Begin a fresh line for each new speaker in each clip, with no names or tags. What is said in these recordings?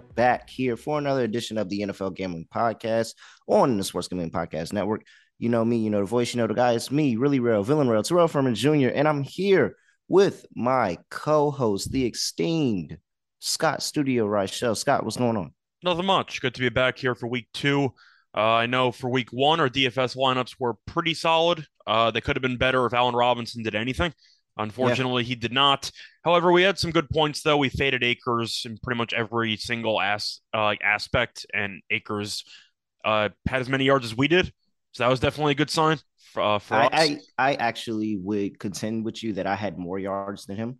Are back here for another edition of the NFL Gambling Podcast on the Sports Gambling Podcast Network. You know me, you know the voice, you know the guy. It's me, really real, villain real, Terrell Furman Jr., and I'm here with my co-host, the esteemed Scott Studio Reichel. Scott, what's going on?
Nothing much. Good to be back here for week two. Uh, I know for week one, our DFS lineups were pretty solid. Uh, they could have been better if Allen Robinson did anything. Unfortunately, he did not. However, we had some good points though. We faded Akers in pretty much every single as uh, aspect, and Akers uh, had as many yards as we did. So that was definitely a good sign for, uh, for
I,
us.
I I actually would contend with you that I had more yards than him.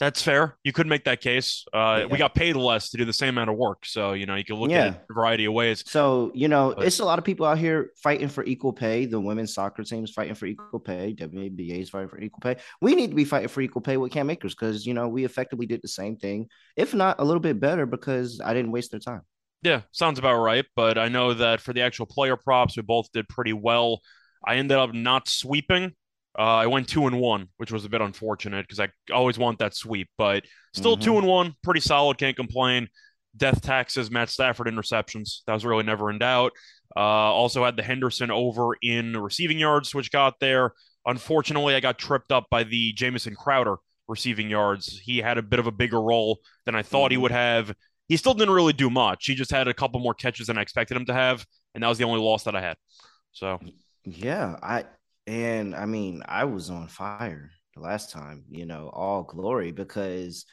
That's fair. You could make that case. Uh,
Yeah.
We got paid less to do the same amount of work, so you know you can look
Yeah.
at it a variety of ways.
So, you know,
But-
it's a lot of people out here fighting for equal pay. The women's soccer team is fighting for equal pay. WNBA is fighting for equal pay. We need to be fighting for equal pay with Cam Akers because, you know, we effectively did the same thing, if not a little bit better, because I didn't waste their time.
Yeah, sounds about right. But I know that for the actual player props, we both did pretty well. I ended up not sweeping. Uh, I went two and one, which was a bit unfortunate because I always want that sweep. But still
Mhm.
two and one, pretty solid. Can't complain. Death taxes, Matt Stafford interceptions. That was really never in doubt. Uh, also had the Henderson over in receiving yards, which got there. Unfortunately, I got tripped up by the Jamison Crowder receiving yards. He had a bit of a bigger role than I thought he
Mhm.
would have. He still didn't really do much. He just had a couple more catches than I expected him to have, and that was the only loss that I had. So
Yeah, I and I mean, I was on fire the last time, you know, all glory because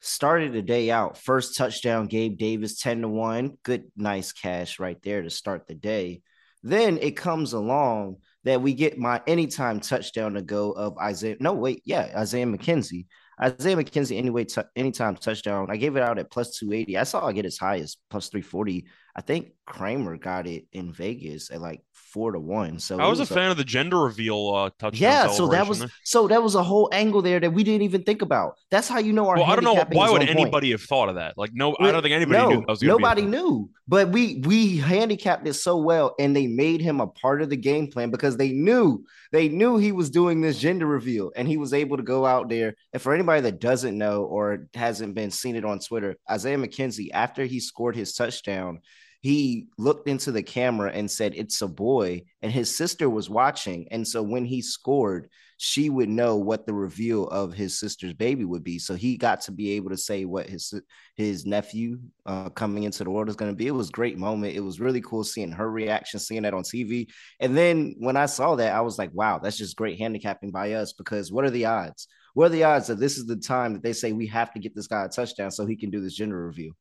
started the day out. First touchdown, Gabe Davis 10 to 1. Good, nice cash right there to start the day. Then it comes along that we get my anytime touchdown to go of Isaiah. No, wait, yeah, Isaiah McKenzie. Isaiah McKenzie, anyway, t- anytime touchdown. I gave it out at plus 280. I saw I get as high as plus 340. I think Kramer got it in Vegas at like four to one. So
I
it
was a fan of the gender reveal uh, touchdown.
yeah, so that was
there.
so that was a whole angle there that we didn't even think about. That's how you know our.
Well, I don't know why would
on point.
anybody have thought of that. Like, no, I don't think anybody
no,
knew that was going be. a
nobody knew, but we we handicapped it so well, and they made him a part of the game plan because they knew they knew he was doing this gender reveal, and he was able to go out there. And for anybody that doesn't know or hasn't been seen it on Twitter, Isaiah McKenzie, after he scored his touchdown, he looked into the camera and said, "It's a boy," and his sister was watching, and so when he scored. She would know what the reveal of his sister's baby would be, so he got to be able to say what his his nephew uh, coming into the world is going to be. It was great moment. It was really cool seeing her reaction, seeing that on TV. And then when I saw that, I was like, wow, that's just great handicapping by us because what are the odds? What are the odds that this is the time that they say we have to get this guy a touchdown so he can do this gender review?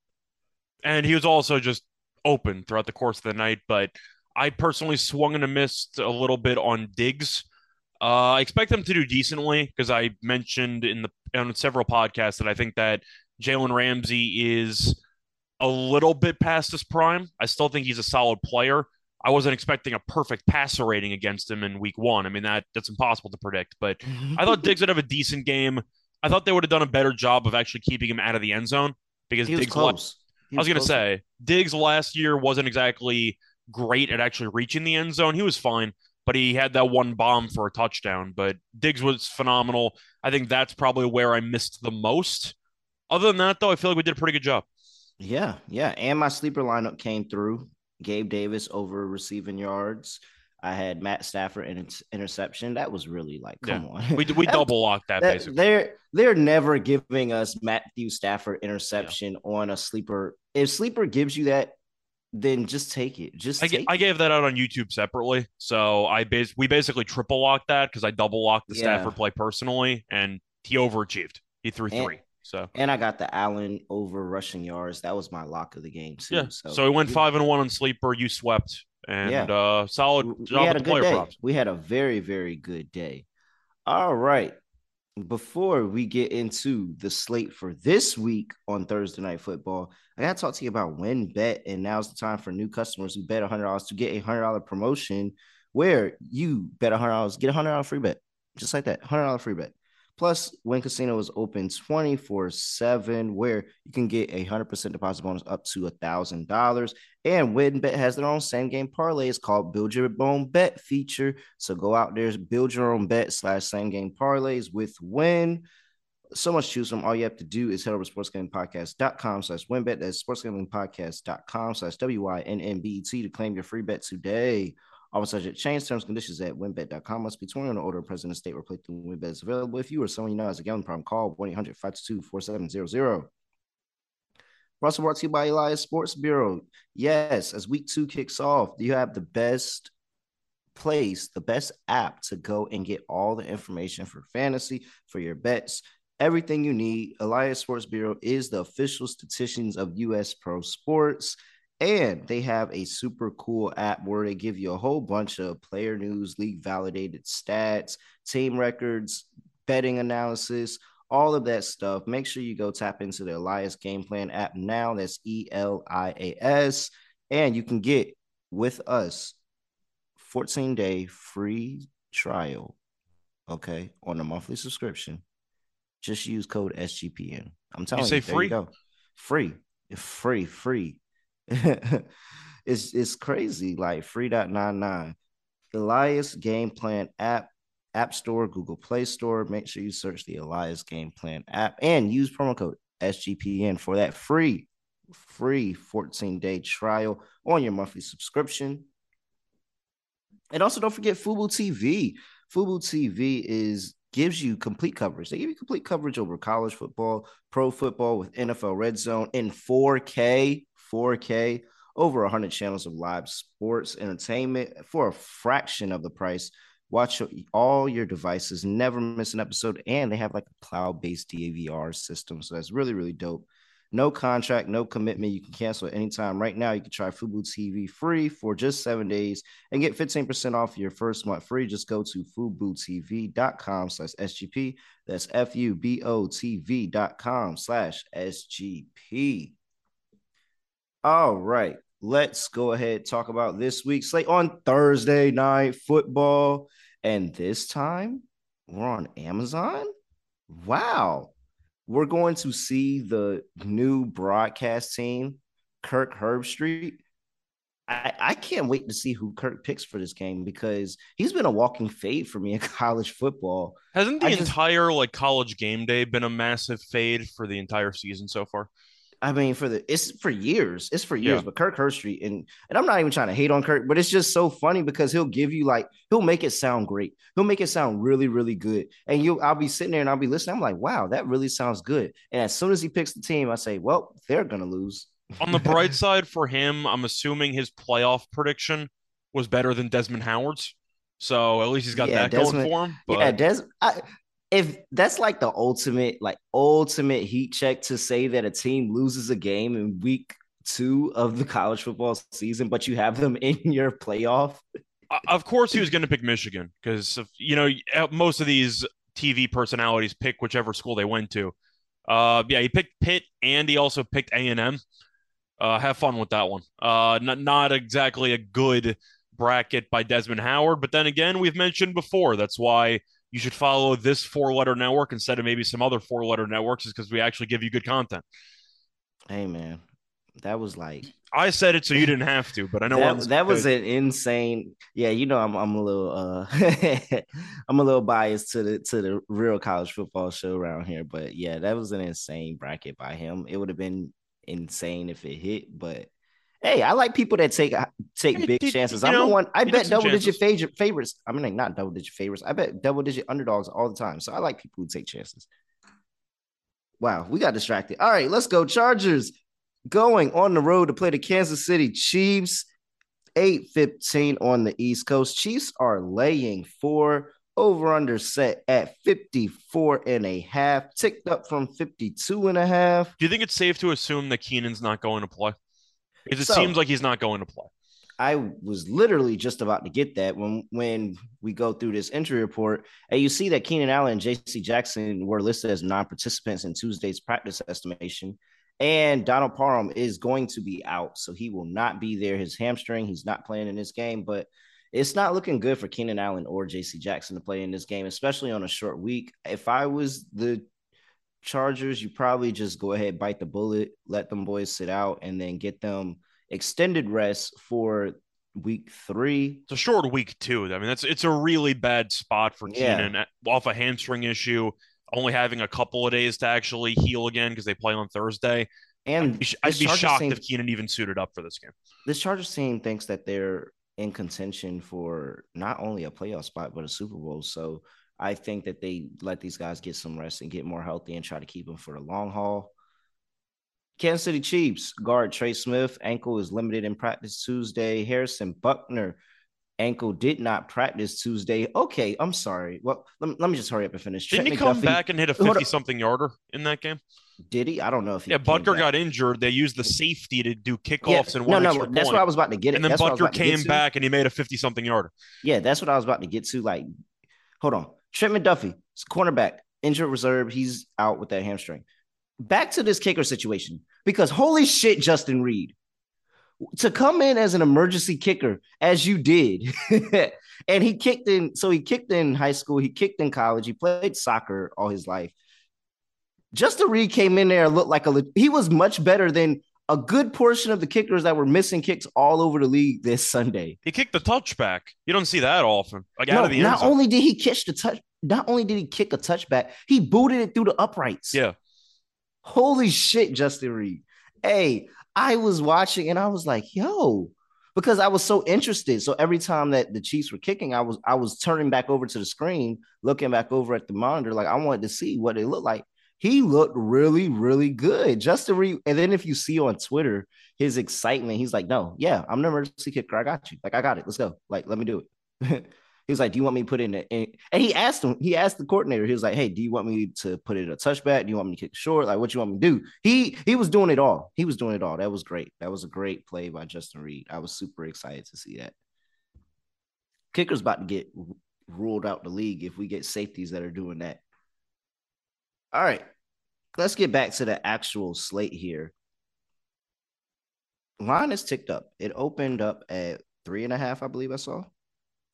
And he was also just open throughout the course of the night. But I personally swung and a missed a little bit on Diggs. Uh, I expect them to do decently because I mentioned in the on several podcasts that I think that Jalen Ramsey is a little bit past his prime. I still think he's a solid player. I wasn't expecting a perfect passer rating against him in week one. I mean that that's impossible to predict, but I thought Diggs would have a decent game. I thought they would have done a better job of actually keeping him out of the end zone because
he was
Diggs
close. He
I was going to say Diggs last year wasn't exactly great at actually reaching the end zone. He was fine, but he had that one bomb for a touchdown. But Diggs was phenomenal. I think that's probably where I missed the most. Other than that, though, I feel like we did a pretty good job.
Yeah, yeah. And my sleeper lineup came through. Gabe Davis over receiving yards. I had Matt Stafford in interception. That was really like, come on.
We we double locked that
that-
basically.
they're they're never giving us Matthew Stafford interception on a sleeper. If sleeper gives you that, then just take it. Just
I,
take
I
it.
gave that out on YouTube separately. So I bas- we basically triple locked that because I double locked the
Yeah.
Stafford play personally, and he overachieved. He threw
And-
three. So
And I got the Allen over rushing yards. That was my lock of the game too.
yeah.
So,
So, we went five and one on sleeper. You swept, and
Yeah.
uh, solid
we had a good
player
day.
props.
We had a very, very good day. All right. Before we get into the slate for this week on Thursday Night Football, I got to talk to you about WynnBet. And now's the time for new customers who bet $100 to get a $100 promotion where you bet $100, get a $100 free bet. Just like that, $100 free bet. Plus, Wynn Casino is open 24 7, where you can get a 100% deposit bonus up to $1,000. And WynnBet has their own same game parlay. It's called Build Your Own Bet feature. So go out there, build your own bet slash same game parlays with Win. So much choose from. All you have to do is head over to sportsgamingpodcast.com slash wynnbet. That's sportsgamingpodcast.com slash W-I-N-N-B-E-T to claim your free bet today. All subject change terms conditions at wynnbet.com. Must be 21 or older. Present in state where play through wynnbet is available. If you or someone you know has a gambling problem, call 1-800-522-4700. We're also brought to you by Elias Sports Bureau. Yes, as week two kicks off, you have the best place, the best app to go and get all the information for fantasy, for your bets, everything you need. Elias Sports Bureau is the official statisticians of US Pro Sports. And they have a super cool app where they give you a whole bunch of player news, league validated stats, team records, betting analysis, all of that stuff. Make sure you go tap into the Elias Game Plan app now. That's E L I A S. And you can get with us 14 day free trial, okay, on a monthly subscription. Just use code SGPN. I'm telling you,
say
there
free?
you. Free, free, free. it's it's crazy, like free dot nine nine. Elias Game Plan app, App Store, Google Play Store. Make sure you search the Elias Game Plan app and use promo code SGPN for that free, free 14 day trial on your monthly subscription. And also don't forget Fubo TV. Fubo TV is gives you complete coverage. They give you complete coverage over college football, pro football with NFL Red Zone in 4K, 4K, over 100 channels of live sports entertainment for a fraction of the price. Watch all your devices, never miss an episode, and they have like a cloud-based DVR system. So that's really, really dope. No contract, no commitment. You can cancel at any time. Right now, you can try Fubo TV free for just seven days and get 15% off your first month free. Just go to FuboTV.com slash SGP. That's F-U-B-O-T-V dot com slash SGP. All right. Let's go ahead talk about this week's slate on Thursday night football. And this time we're on Amazon. Wow we're going to see the new broadcast team, Kirk Herbstreit. I, I can't wait to see who Kirk picks for this game because he's been a walking fade for me in college football.
Hasn't the
I just-
entire like college game day been a massive fade for the entire season so far?
I mean, for the it's for years, it's for years.
Yeah.
But Kirk Herbstreit, and and I'm not even trying to hate on Kirk, but it's just so funny because he'll give you like he'll make it sound great. He'll make it sound really, really good. And you, I'll be sitting there and I'll be listening. I'm like, wow, that really sounds good. And as soon as he picks the team, I say, well, they're gonna lose.
On the bright side for him, I'm assuming his playoff prediction was better than Desmond Howard's. So at least he's got
Yeah,
that
Desmond-
going for him. But
yeah, Des. I, if that's like the ultimate, like ultimate heat check to say that a team loses a game in week two of the college football season, but you have them in your playoff.
Uh, of course he was going to pick Michigan because you know uh, most of these TV personalities pick whichever school they went to. Uh, yeah, he picked Pitt and he also picked A and M. Uh, have fun with that one. Uh, not not exactly a good bracket by Desmond Howard, but then again, we've mentioned before that's why you should follow this four-letter network instead of maybe some other four-letter networks, is because we actually give you good content.
Hey man, that was like
I said it so you didn't have to, but I know
that, that was an insane. Yeah, you know, I'm I'm a little uh I'm a little biased to the to the real college football show around here, but yeah, that was an insane bracket by him. It would have been insane if it hit, but hey, I like people that take take
Hey,
big
did-
chances.
you
I'm the one. I bet
some
double digit
chances.
favorite favorites. I mean, like, not double digit favorites. I bet double digit underdogs all the time. So I like people who take chances. Wow, we got distracted. All right, let's go Chargers. going on the road to play the Kansas City Chiefs. 815 on the East Coast. Chiefs are laying four over under set at 54 and a half, ticked up from 52 and a half.
Do you think it's safe to assume that Keenan's not going to play? Because it
So-
seems like he's not going to play.
I was literally just about to get that when when we go through this injury report, and you see that Keenan Allen and J.C. Jackson were listed as non-participants in Tuesday's practice estimation, and Donald Parham is going to be out, so he will not be there. His hamstring, he's not playing in this game, but it's not looking good for Keenan Allen or J.C. Jackson to play in this game, especially on a short week. If I was the Chargers, you probably just go ahead, bite the bullet, let them boys sit out, and then get them extended rest for week three.
It's a short week too. I mean, that's it's a really bad spot for Keenan uh, off a hamstring issue. Only having a couple of days to actually heal again because they play on Thursday.
And
I'd be, I'd be shocked
team-
if Keenan even suited up for this game.
this Chargers team thinks that they're in contention for not only a playoff spot but a Super Bowl. So I think that they let these guys get some rest and get more healthy and try to keep them for the long haul. Kansas City Chiefs guard Trey Smith ankle is limited in practice Tuesday. Harrison Butker ankle did not practice Tuesday. Okay, I'm sorry. Well, let me, let me just hurry up and finish.
Didn't he come
McDuffie-
back and hit a fifty-something yarder in that game?
Did he? I don't know if he.
Yeah, Butker got injured. They used the safety to do
Yeah,
kickoffs and
no,
one
no,
extra
that's
point.
what I was about to get. At.
and then
That's what I was
Butker
about to get
came back and he made a fifty-something yarder.
Yeah, that's what I was about to get to. Like, hold on. Trent McDuffie, cornerback, injured reserve. He's out with that hamstring. Back to this kicker situation because holy shit, Justin Reid, to come in as an emergency kicker as you did, and he kicked in. So he kicked in high school. He kicked in college. He played soccer all his life. Justin Reid came in there and looked like a. He was much better than a good portion of the kickers that were missing kicks all over the league this Sunday.
He kicked the touchback. You don't see that often. Like out
No,
of the
not only did he catch the touch, not only did he kick a touchback, he booted it through the uprights.
Yeah.
Holy shit, Justin Reid. Hey, I was watching and I was like, yo, because I was so interested. So every time that the Chiefs were kicking, I was I was turning back over to the screen, looking back over at the monitor, like I wanted to see what it looked like. He looked really, really good. Justin Reid. And then if you see on Twitter his excitement, he's like, No, yeah, I'm the emergency kicker. I got you. Like, I got it. Let's go. Like, let me do it. he was like, Do you want me to put in it? And he asked him, he asked the coordinator, he was like, Hey, do you want me to put it a touchback? Do you want me to kick short? Like, what you want me to do? He he was doing it all. He was doing it all. That was great. That was a great play by Justin Reid. I was super excited to see that. Kicker's about to get ruled out the league if we get safeties that are doing that. All right. Let's get back to the actual slate here. Line is ticked up. It opened up at three and a half, I believe I saw.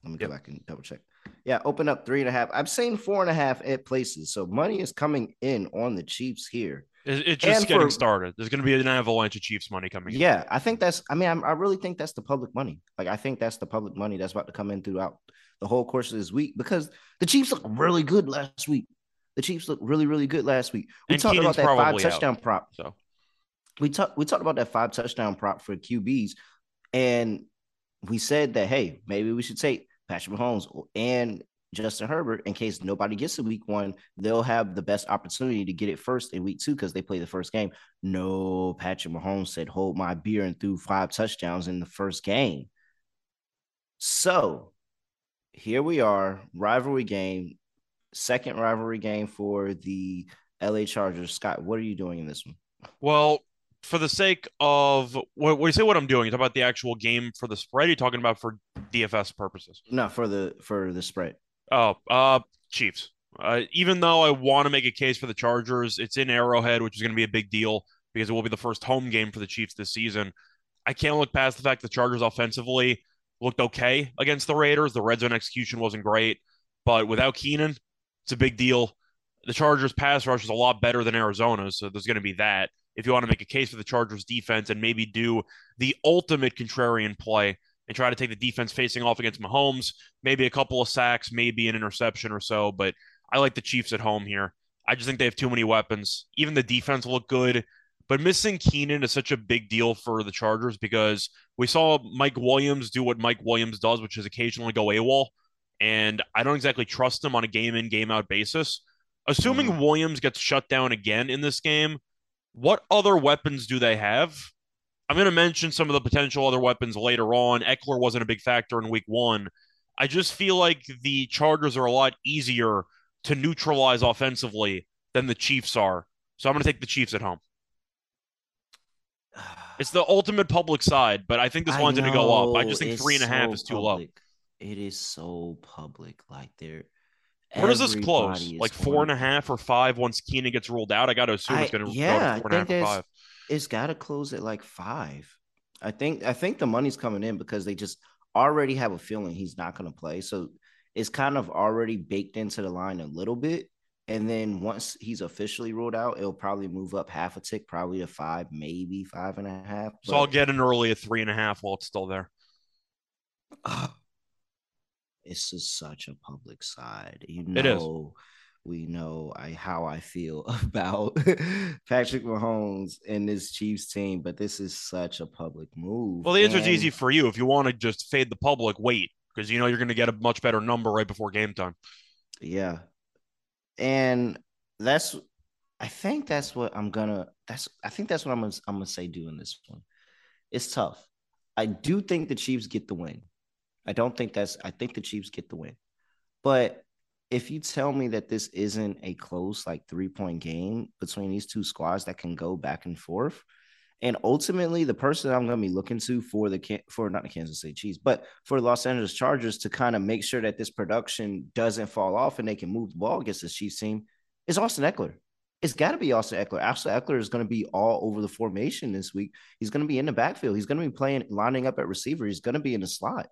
Let me go
Yep.
back and double check. Yeah, open up three and a half. I've seen four and a half at places. So money is coming in on the Chiefs here.
It- It's just
And
getting
for-
started. There's going to be an avalanche of Chiefs money coming. in.
Yeah, I think that's. I mean, I'm, I really think that's the public money. Like, I think that's the public money that's about to come in throughout the whole course of this week because the Chiefs look really good last week. The Chiefs look really, really good last week. We
And
talked
Keenan's
about that five
probably out.
touchdown prop.
So
We talked. We talked about that five touchdown prop for QBs, and we said that hey, maybe we should take Patrick Mahomes and Justin Herbert in case nobody gets to week one. They'll have the best opportunity to get it first in week two because they play the first game. No, Patrick Mahomes said, hold my beer and threw five touchdowns in the first game. So here we are, rivalry game, second rivalry game for the LA Chargers. Scott, what are you doing in this one?
Well, for the sake of what, what you say, what I'm doing, you talk about the actual game for the spread. You're talking about for DFS purposes.
No, for the for the spread.
Oh, uh, Chiefs. Uh, even though I want to make a case for the Chargers, it's in Arrowhead, which is going to be a big deal because it will be the first home game for the Chiefs this season. I can't look past the fact the Chargers offensively looked okay against the Raiders. The red zone execution wasn't great, but without Keenan, it's a big deal. The Chargers pass rush is a lot better than Arizona's, so there's going to be that. If you want to make a case for the Chargers defense and maybe do the ultimate contrarian play and try to take the defense facing off against Mahomes, maybe a couple of sacks, maybe an interception or so, but I like the Chiefs at home here. I just think they have too many weapons. Even the defense look good, but missing Keenan is such a big deal for the Chargers because we saw Mike Williams do what Mike Williams does, which is occasionally go AWOL, and I don't exactly trust him on a game in, game out basis. Assuming Williams gets shut down again in this game, What other weapons do they have? I'm going to mention some of the potential other weapons later on. Ekeler wasn't a big factor in week one. I just feel like the Chargers are a lot easier to neutralize offensively than the Chiefs are. So I'm going to take the Chiefs at home. It's the ultimate public side, but I think this
I
line's going to go up. I just think three and a half
so
is too low.
Public. It is so public. Like they're
Where does this close?
is
Like four
going-
and a half or five once Keenan gets ruled out? I got to assume it's going to
yeah,
go
I
to four and a half
think
or five.
It's got to close at like five. I think. I think the money's coming in because they just already have a feeling he's not going to play. So it's kind of already baked into the line a little bit. And then once he's officially ruled out, it'll probably move up half a tick, probably to five, maybe five and a half.
So I'll get an early at three and a half while it's still there.
it's just such a public side. You
is.
know, we know I how I feel about Patrick Mahomes and this Chiefs team, but this is such a public move.
Well, the answer's
And-
easy for you. If you want to just fade the public, wait because you know you're going to get a much better number right before game time.
Yeah. And that's I think that's what I'm gonna that's I think that's what I'm gonna I'm gonna say doing this one. It's tough. I do think the Chiefs get the win. I don't think that's I think the Chiefs get the win. But if you tell me that this isn't a close like three point game between these two squads that can go back and forth, and ultimately the person I'm going to be looking to for the for not the Kansas City Chiefs, but for the Los Angeles Chargers to kind of make sure that this production doesn't fall off and they can move the ball against this Chiefs team is Austin Ekeler. It's got to be Austin Ekeler. Austin Ekeler is going to be all over the formation this week. He's going to be in the backfield. He's going to be playing, lining up at receiver. He's going to be in the slot.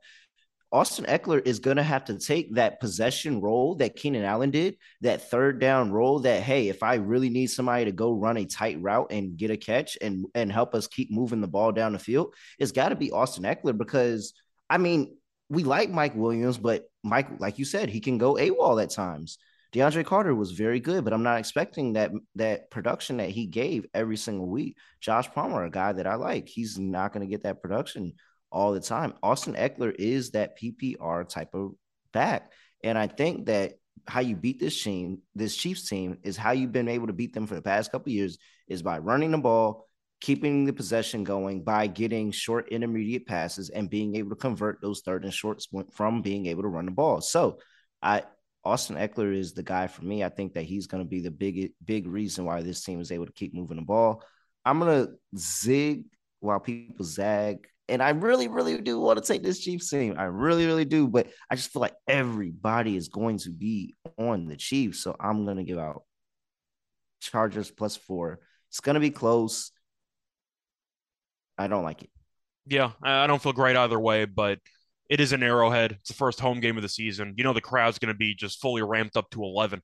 Austin Ekeler is going to have to take that possession role that Keenan Allen did, that third down role that, hey, if I really need somebody to go run a tight route and get a catch and, and help us keep moving the ball down the field, it's got to be Austin Ekeler because, I mean, we like Mike Williams, but Mike, like you said, he can go AWOL at times. DeAndre Carter was very good, but I'm not expecting that that production that he gave every single week. Josh Palmer, a guy that I like, he's not going to get that production all the time. Austin Ekeler is that PPR type of back, and I think that how you beat this team, this Chiefs team, is how you've been able to beat them for the past couple years is by running the ball, keeping the possession going, by getting short intermediate passes, and being able to convert those third and shorts from being able to run the ball. So, I Austin Ekeler is the guy for me. I think that he's going to be the big big reason why this team is able to keep moving the ball. I'm going to zig while people zag. And I really, really do want to take this Chiefs team. I really, really do. But I just feel like everybody is going to be on the Chiefs. So I'm going to give out Chargers plus four. It's going to be close. I don't like it.
Yeah, I don't feel great either way, but it is an arrowhead. It's the first home game of the season. You know the crowd's going to be just fully ramped up to 11.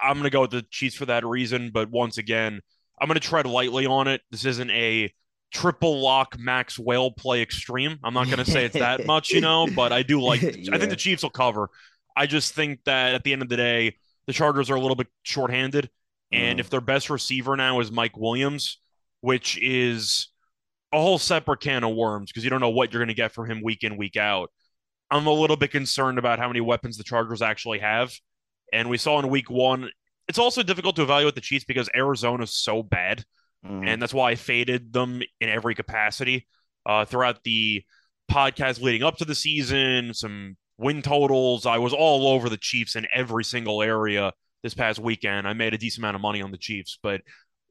I'm going to go with the Chiefs for that reason, but once again, I'm going to tread lightly on it. This isn't a triple lock max whale play extreme. I'm not going to say it's that much, you know, but I do like I think the Chiefs will cover. I just think that at the end of the day, the Chargers are a little bit shorthanded. And
Mhm.
if their best receiver now is Mike Williams, which is a whole separate can of worms because you don't know what you're going to get from him week in, week out. I'm a little bit concerned about how many weapons the Chargers actually have. And we saw in week one, it's also difficult to evaluate the Chiefs because Arizona's so bad.
Mhm.
And that's why I faded them in every capacity uh, throughout the podcast leading up to the season, some win totals. I was all over the Chiefs in every single area this past weekend. I made a decent amount of money on the Chiefs, but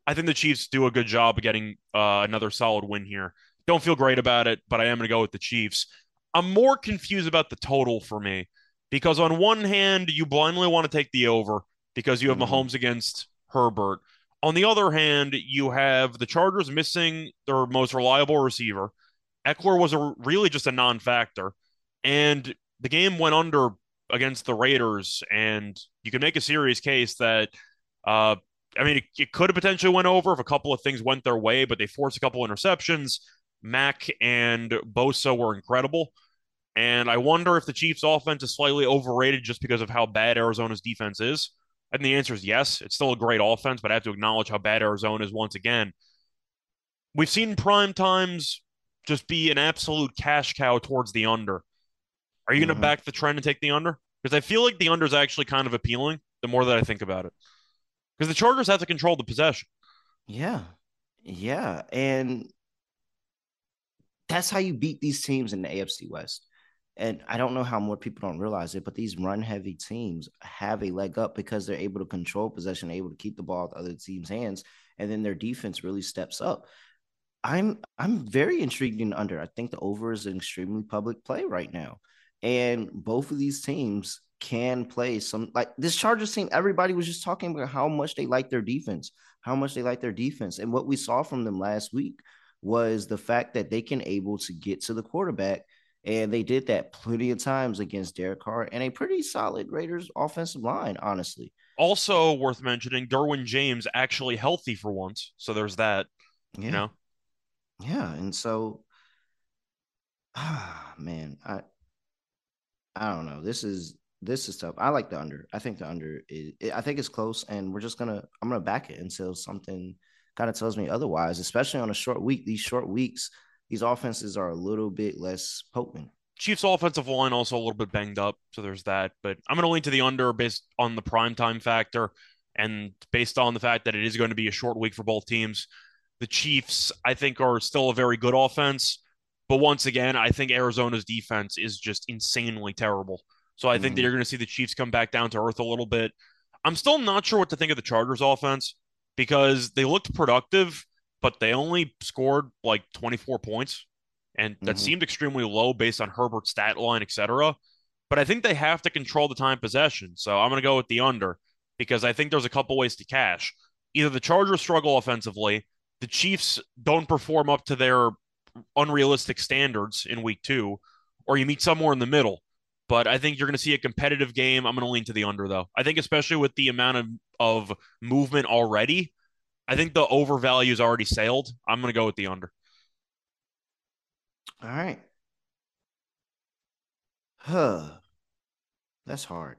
I think the Chiefs do a good job of getting uh, another solid win here. Don't feel great about it, but I am going to go with the Chiefs. I'm more confused about the total for me because on one hand, you blindly want to take the over because you have
Mhm.
Mahomes against Herbert. On the other hand, you have the Chargers missing their most reliable receiver. Ekeler was a, really just a non-factor, and the game went under against the Raiders. And you can make a serious case that, uh, I mean, it, it could have potentially went over if a couple of things went their way, but they forced a couple interceptions. Mack and Bosa were incredible. And I wonder if the Chiefs' offense is slightly overrated just because of how bad Arizona's defense is. And the answer is yes. It's still a great offense, but I have to acknowledge how bad Arizona is once again. We've seen prime times just be an absolute cash cow towards the under. Are you going
Mhm.
to back the trend and take the under? Because I feel like the under is actually kind of appealing the more that I think about it. Because the Chargers have to control the possession.
Yeah. Yeah, and that's how you beat these teams in the AFC West. And I don't know how more people don't realize it, but these run heavy teams have a leg up because they're able to control possession, able to keep the ball at the other team's hands, and then their defense really steps up. I'm I'm very intrigued in under. I think the over is an extremely public play right now. And both of these teams can play some like this Chargers team. Everybody was just talking about how much they like their defense, how much they like their defense. And what we saw from them last week was the fact that they can able to get to the quarterback. And they did that plenty of times against Derek Carr and a pretty solid Raiders offensive line, honestly.
Also worth mentioning, Derwin James actually healthy for once. So there's that.
Yeah.
You know?
Yeah. And so ah man, I I don't know. This is this is tough. I like the under. I think the under is I think it's close and we're just gonna I'm gonna back it until something kind of tells me otherwise, especially on a short week. These short weeks, these offenses are a little bit less potent.
Chiefs offensive line also a little bit banged up, so there's that. But I'm going to lean to the under based on the prime time factor and based on the fact that it is going to be a short week for both teams. The Chiefs, I think, are still a very good offense, but once again, I think Arizona's defense is just insanely terrible. So I think that
Mhm.
you're going to see the Chiefs come back down to earth a little bit. I'm still not sure what to think of the Chargers offense because they looked productive, but they only scored like 24 points. And that
Mhm.
seemed extremely low based on Herbert's stat line, etc. But I think they have to control the time possession. So I'm going to go with the under because I think there's a couple ways to cash. Either the Chargers struggle offensively, the Chiefs don't perform up to their unrealistic standards in week two, or you meet somewhere in the middle. But I think you're going to see a competitive game. I'm going to lean to the under, though. I think, especially with the amount of, of movement already, I think the over value is already sailed. I'm going to go with the under.
All right. Huh. That's hard.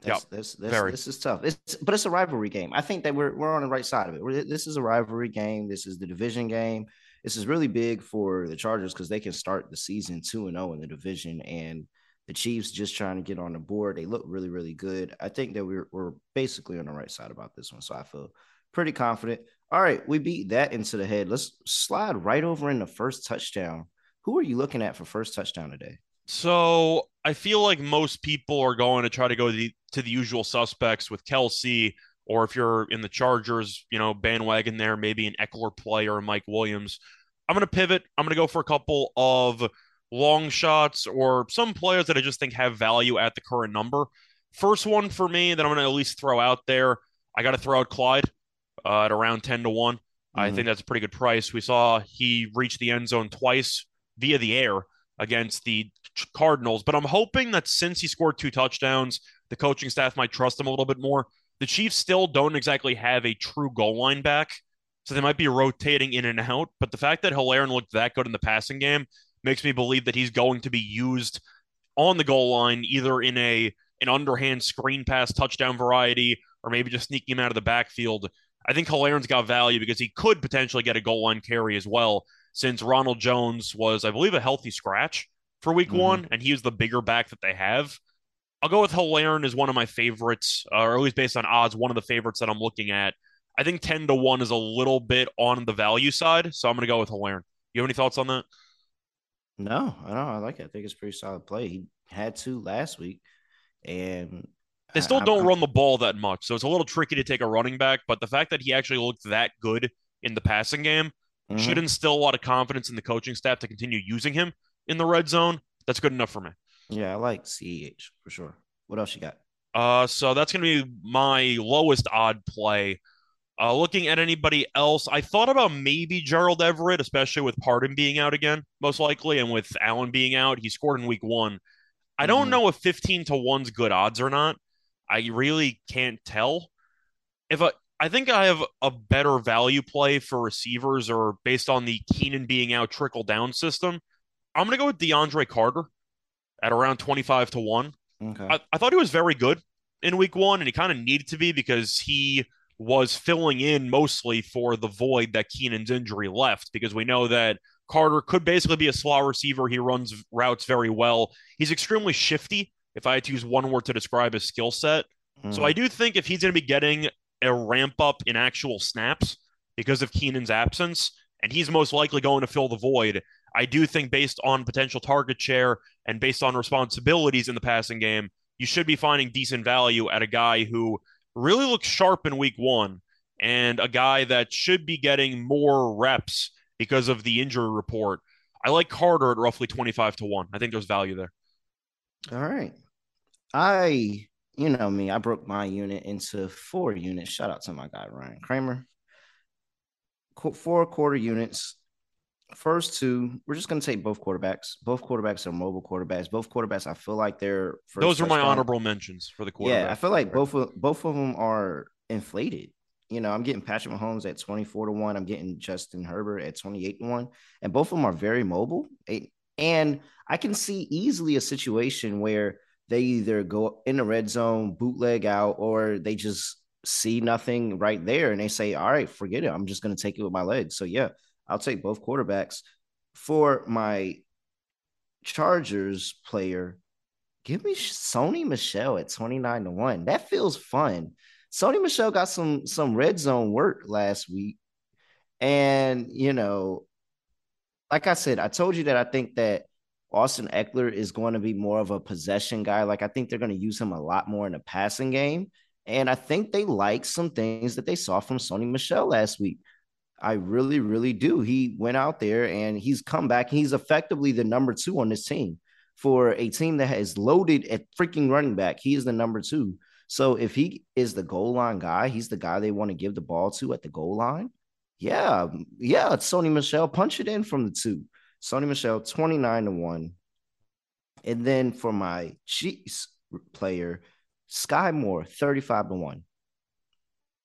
That's
Yep,
that's that's this is tough. It's but it's a rivalry game. I think that we're we're on the right side of it. We're, this is a rivalry game. This is the division game. This is really big for the Chargers because they can start the season two and zero in the division, and the Chiefs just trying to get on the board. They look really really good. I think that we're we're basically on the right side about this one, so I feel pretty confident. All right, we beat that into the head. Let's slide right over in the first touchdown. Who are you looking at for first touchdown today?
So I feel like most people are going to try to go the, to the usual suspects with Kelce, or if you're in the Chargers, you know, bandwagon there, maybe an Ekeler play or Mike Williams. I'm going to pivot. I'm going to go for a couple of long shots or some players that I just think have value at the current number. First one for me that I'm going to at least throw out there, I got to throw out Clyde uh, at around 10 to 1. I
Mhm.
think that's a pretty good price. We saw he reached the end zone twice via the air against the Cardinals, but I'm hoping that since he scored two touchdowns, the coaching staff might trust him a little bit more. The Chiefs still don't exactly have a true goal line back, so they might be rotating in and out. But the fact that Helaire looked that good in the passing game makes me believe that he's going to be used on the goal line, either in a an underhand screen pass touchdown variety, or maybe just sneaking him out of the backfield. I think Helaire's got value because he could potentially get a goal line carry as well, since Ronald Jones was, I believe, a healthy scratch for week
Mhm.
one, and he was the bigger back that they have. I'll go with Helaire as one of my favorites, uh, or at least based on odds, one of the favorites that I'm looking at. I think 10 to 1 is a little bit on the value side, so I'm going to go with Helaire. You have any thoughts on that?
No, I don't. I like it. I think it's a pretty solid play. He had two last week, and
They still don't run the ball that much, so it's a little tricky to take a running back. But the fact that he actually looked that good in the passing game
Mhm.
should instill a lot of confidence in the coaching staff to continue using him in the red zone. That's good enough for me.
Yeah, I like Ceh for sure. What else you got?
Uh, so that's going to be my lowest odd play. Uh, looking at anybody else, I thought about maybe Gerald Everett, especially with Parham being out again, most likely, and with Allen being out. He scored in week one. I don't
Mhm.
know if 15 to 1's good odds or not. I really can't tell. If I, I think I have a better value play for receivers or based on the Keenan being out trickle down system. I'm going to go with DeAndre Carter at around 25 to 1.
Okay.
I, I thought he was very good in week one, and he kind of needed to be because he was filling in mostly for the void that Keenan's injury left. Because we know that Carter could basically be a slot receiver. He runs routes very well. He's extremely shifty, if I had to use one word to describe his skill set. So
Mhm.
I do think if he's going to be getting a ramp up in actual snaps, because of Keenan's absence, and he's most likely going to fill the void. I do think, based on potential target share and based on responsibilities in the passing game, you should be finding decent value at a guy who really looks sharp in week one and a guy that should be getting more reps because of the injury report. I like Carter at roughly 25 to 1. I think there's value there.
All right. I, you know me, I broke my unit into four units. Shout out to my guy, Ryan Kramer. Four quarter units. First two, we're just going to take both quarterbacks. Both quarterbacks are mobile quarterbacks. Both quarterbacks, I feel like they're.
Those are my honorable mentions for the quarterback.
Yeah, I feel like both of, both of them are inflated. You know, I'm getting Patrick Mahomes at 24 to 1. I'm getting Justin Herbert at 28 to 1. And both of them are very mobile. And I can see easily a situation where they either go in the red zone, bootleg out, or they just see nothing right there and they say, All right, forget it. I'm just going to take it with my legs. So, yeah, I'll take both quarterbacks. For my Chargers player, give me Sony Michel at 29 to 1. That feels fun. Sony Michel got some some red zone work last week. And, you know, like I said, I told you that I think that Austin Ekeler is going to be more of a possession guy. Like I think they're going to use him a lot more in the passing game. And I think they like some things that they saw from Sony Michel last week. I really, really do. He went out there and he's come back. He's effectively the number two on this team for a team that has loaded at freaking running back. He is the number two. So if he is the goal line guy, he's the guy they want to give the ball to at the goal line. Yeah, um, yeah, it's Sony Michel. Punch it in from the two. Sony Michel, 29 to 1. And then for my Chiefs player, Sky Moore, 35 to 1.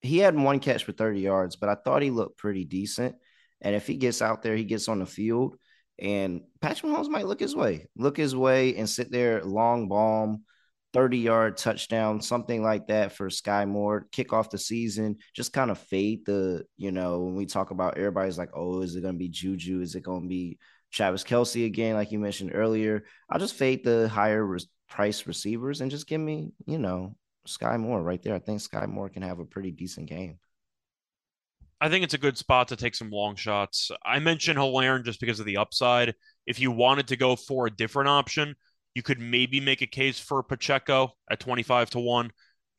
He had one catch for 30 yards, but I thought he looked pretty decent. And if he gets out there, he gets on the field, and Patrick Mahomes might look his way, look his way and sit there long bomb 30 yard touchdown, something like that for Sky Moore, kick off the season, just kind of fade the, you know, when we talk about everybody's like, oh, is it going to be Juju? Is it going to be Travis Kelce again, like you mentioned earlier? I'll just fade the higher re- price receivers and just give me, you know, Sky Moore right there. I think Sky Moore can have a pretty decent game.
I think it's a good spot to take some long shots. I mentioned Helaire just because of the upside. If you wanted to go for a different option, you could maybe make a case for Pacheco at 25 to 1,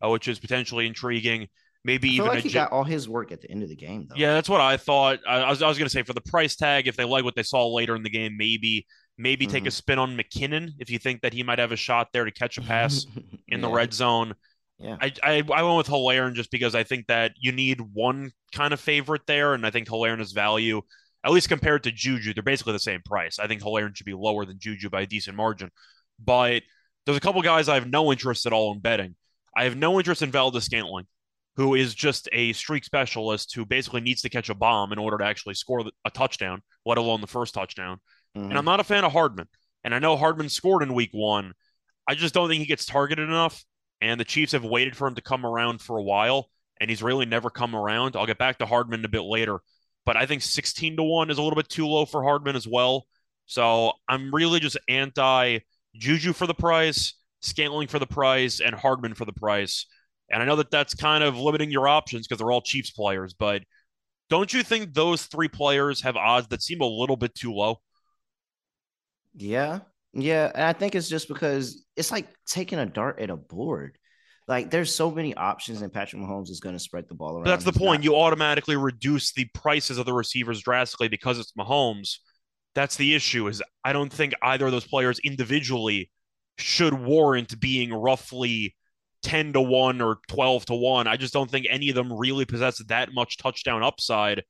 uh, which is potentially intriguing. Maybe even
like he got all his work at the end of the game, though.
Yeah, that's what I thought. I, I was, I was going to say for the price tag, if they like what they saw later in the game, maybe maybe mm-hmm. take a spin on McKinnon if you think that he might have a shot there to catch a pass in yeah. the red zone.
Yeah,
I, I, I went with Helaire just because I think that you need one kind of favorite there, and I think Helaire's value, at least compared to Juju, they're basically the same price. I think Helaire should be lower than Juju by a decent margin. But there's a couple guys I have no interest at all in betting. I have no interest in Valdes-Scantling, who is just a streak specialist who basically needs to catch a bomb in order to actually score a touchdown, let alone the first touchdown. Mm-hmm. And I'm not a fan of Hardman. And I know Hardman scored in week one. I just don't think he gets targeted enough. And the Chiefs have waited for him to come around for a while, and he's really never come around. I'll get back to Hardman a bit later, but I think 16 to 1 is a little bit too low for Hardman as well. So I'm really just anti Juju for the price, Scantling for the price, and Hardman for the price. And I know that that's kind of limiting your options because they're all Chiefs players, but don't you think those three players have odds that seem a little bit too low?
Yeah. Yeah. And I think it's just because it's like taking a dart at a board. Like there's so many options, and Patrick Mahomes is going to spread the ball around.
But that's the He's point. Not- you automatically reduce the prices of the receivers drastically because it's Mahomes. That's the issue. Is I don't think either of those players individually should warrant being roughly 10 to 1 or 12 to 1. I just don't think any of them really possess that much touchdown upside.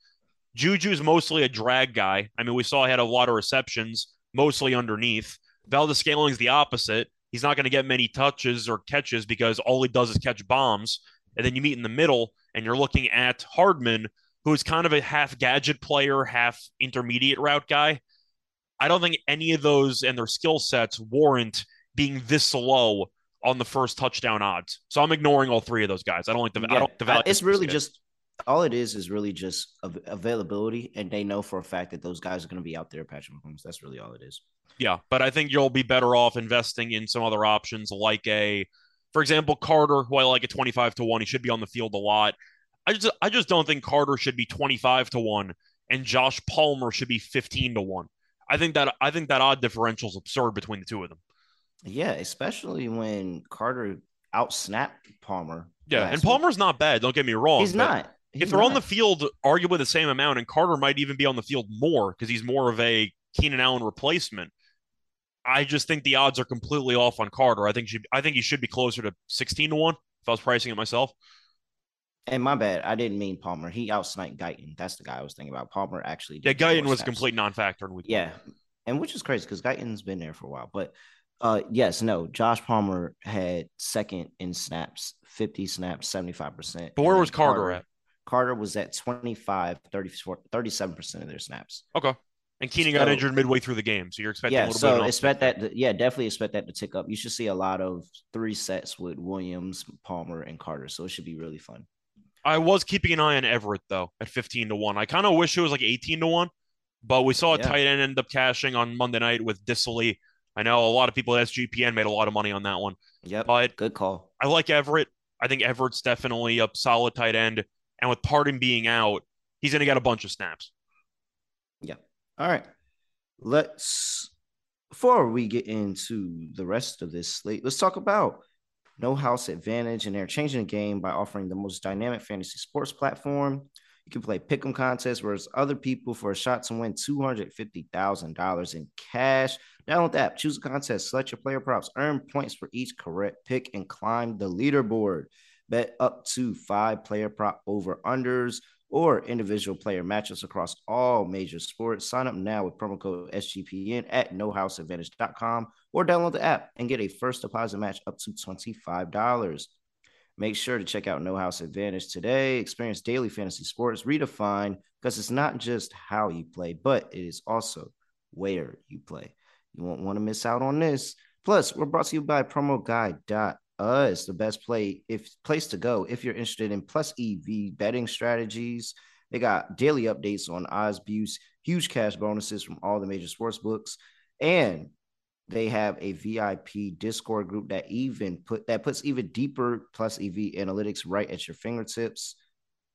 Juju's mostly a drag guy. I mean, we saw he had a lot of receptions, mostly underneath. Valdes-Scantling's the opposite. He's not going to get many touches or catches because all he does is catch bombs. And then you meet in the middle, and you're looking at Hardman, who's kind of a half gadget player, half intermediate route guy. I don't think any of those and their skill sets warrant being this low on the first touchdown odds. So I'm ignoring all three of those guys. I don't like the. Yeah, I don't the value.
It's really just all it is is really just availability, and they know for a fact that those guys are going to be out there. Patrick Mahomes. That's really all it is.
Yeah, but I think you'll be better off investing in some other options like a, for example, Carter, who I like at 25 to one. He should be on the field a lot. I just I just don't think Carter should be 25 to 1 and Josh Palmer should be 15 to 1. I think that I think that odd differential is absurd between the two of them.
Yeah, especially when Carter outsnapped Palmer.
Yeah, and
week.
Palmer's not bad, don't get me wrong.
He's not.
if they're on the
not.
field arguably the same amount and Carter might even be on the field more because he's more of a Keenan Allen replacement. I just think the odds are completely off on Carter. I think she, I think he should be closer to 16 to 1 if I was pricing it myself.
And my bad, I didn't mean Palmer. He outsniped Guyton. That's the guy I was thinking about. Palmer actually.
Yeah, Guyton was a complete non-factor in week. one.
Yeah, and which is crazy because Guyton's been there for a while. But uh, yes, no, Josh Palmer had second in snaps, 50 snaps, 75%.
But where was
then
Carter at?
Carter was at 25, 34, 37% of their snaps.
Okay. And Keenan got injured midway through the game, so you're expecting a
Yeah,
little bit
so
of
expect that. To, yeah, definitely expect that to tick up. You should see a lot of three sets with Williams, Palmer, and Carter. So it should be really fun.
I was keeping an eye on Everett though at 15 to 1. I kind of wish it was like 18 to 1, but we saw a
Yeah.
tight end end up cashing on Monday night with Dissly. I know a lot of people at SGPN made a lot of money on that one,
Yep.
but
Good call.
I like Everett. I think Everett's definitely a solid tight end. And with Parham being out, he's going to get a bunch of snaps. Yeah.
All right. Let's before we get into the rest of this slate, let's talk about No House Advantage. And they're changing the game by offering the most dynamic fantasy sports platform. You can play pick'em contests, whereas other people for a shot to win two hundred fifty thousand dollars in cash. Download the app, choose a contest, select your player props, earn points for each correct pick, and climb the leaderboard. Bet up to five player prop over unders or individual player matchups across all major sports. Sign up now with promo code SGPN at nohouseadvantage.com or download the app and get a first deposit match up to $25. Make sure to check out No House Advantage today. Experience daily fantasy sports redefined because it's not just how you play, but it is also where you play. You won't want to miss out on this. Plus, we're brought to you by Uh, promoguy.us, the best play if place to go if you're interested in plus EV betting strategies. They got daily updates on odds boosts, huge cash bonuses from all the major sports books, and they have a VIP Discord group that even put that puts even deeper plus EV analytics right at your fingertips.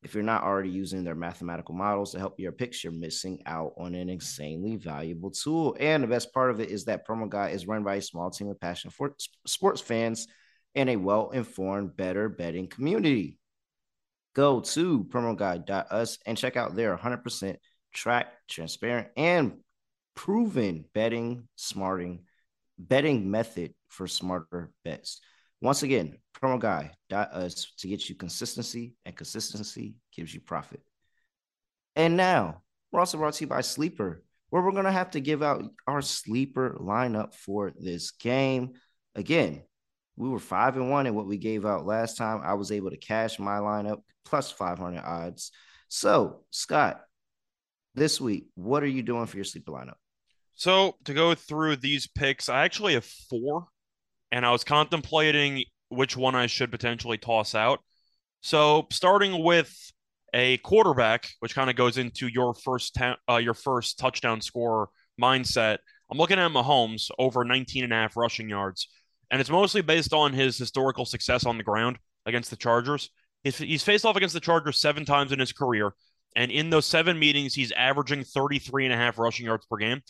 If you're not already using their mathematical models to help your picks, you're missing out on an insanely valuable tool. And the best part of it is that Promo Guy is run by a small team of passionate sports fans and a well-informed, better betting community. Go to promoguy.us and check out their 100% track, transparent, and proven betting smarting betting method for smarter bets. Once again, promoguy.us to get you consistency, and consistency gives you profit. And now, we're also brought to you by Sleeper, where we're going to have to give out our sleeper lineup for this game. Again, we were five and one in what we gave out last time. I was able to cash my lineup plus 500 odds. So, Scott, this week, what are you doing for your sleeper lineup?
So to go through these picks, I actually have four, and I was contemplating which one I should potentially toss out. So starting with a quarterback, which kind of goes into your first ta- uh, your first touchdown score mindset. I'm looking at Mahomes over 19 and a half rushing yards, and it's mostly based on his historical success on the ground against the Chargers. He's, he's faced off against the Chargers seven times in his career, and in those seven meetings, he's averaging 33 and a half rushing yards per game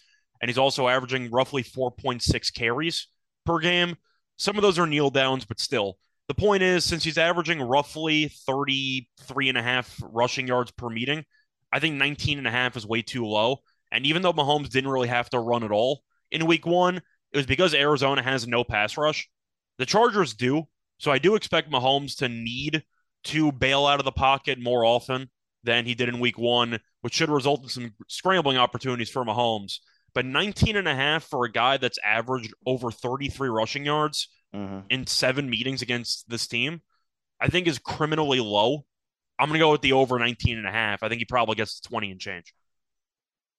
and he's also averaging roughly 4.6 carries per game. Some of those are kneel downs, but still. The point is, since he's averaging roughly 33 and a half rushing yards per meeting, I think 19 and a half is way too low. And even though Mahomes didn't really have to run at all in week one, it was because Arizona has no pass rush. The Chargers do. So I do expect Mahomes to need to bail out of the pocket more often than he did in week one, which should result in some scrambling opportunities for Mahomes. But 19 and a half for a guy that's averaged over 33 rushing yards
Mhm.
in seven meetings against this team, I think is criminally low. I'm going to go with the over 19 and a half. I think he probably gets 20 and change.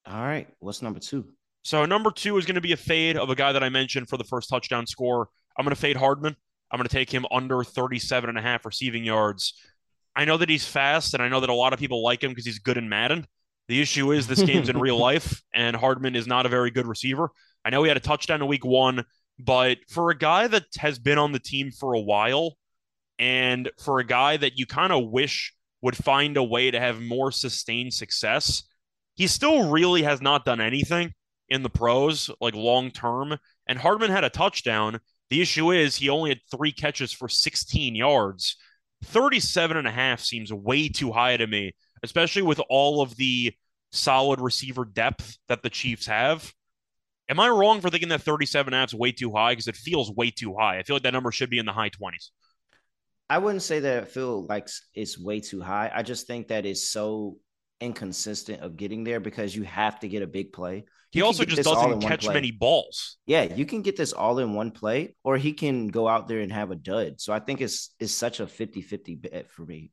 All right. What's number two?
So number two is going to be a fade of a guy that I mentioned for the first touchdown score. I'm going to fade Hardman. I'm going to take him under 37 and a half receiving yards. I know that he's fast, and I know that a lot of people like him because he's good in Madden. The issue is this game's in real life, and Hardman is not a very good receiver. I know he had a touchdown in week one, but for a guy that has been on the team for a while, and for a guy that you kind of wish would find a way to have more sustained success. He still really has not done anything in the pros, like long term. And Hardman had a touchdown. The issue is he only had three catches for 16 yards. 37 and a half seems way too high to me, especially with all of the solid receiver depth that the Chiefs have. Am I wrong for thinking that 37 and a half is way too high? Because it feels way too high. I feel like that number should be in the high 20s.
I wouldn't say that I feel like it's way too high. I just think that it's so inconsistent of getting there because you have to get a big play.
He
You
also
can
just
this all in
doesn't catch many balls.
Yeah, you can get this all in one play, or he can go out there and have a dud. So I think it's it's such a 50-50 bet for me.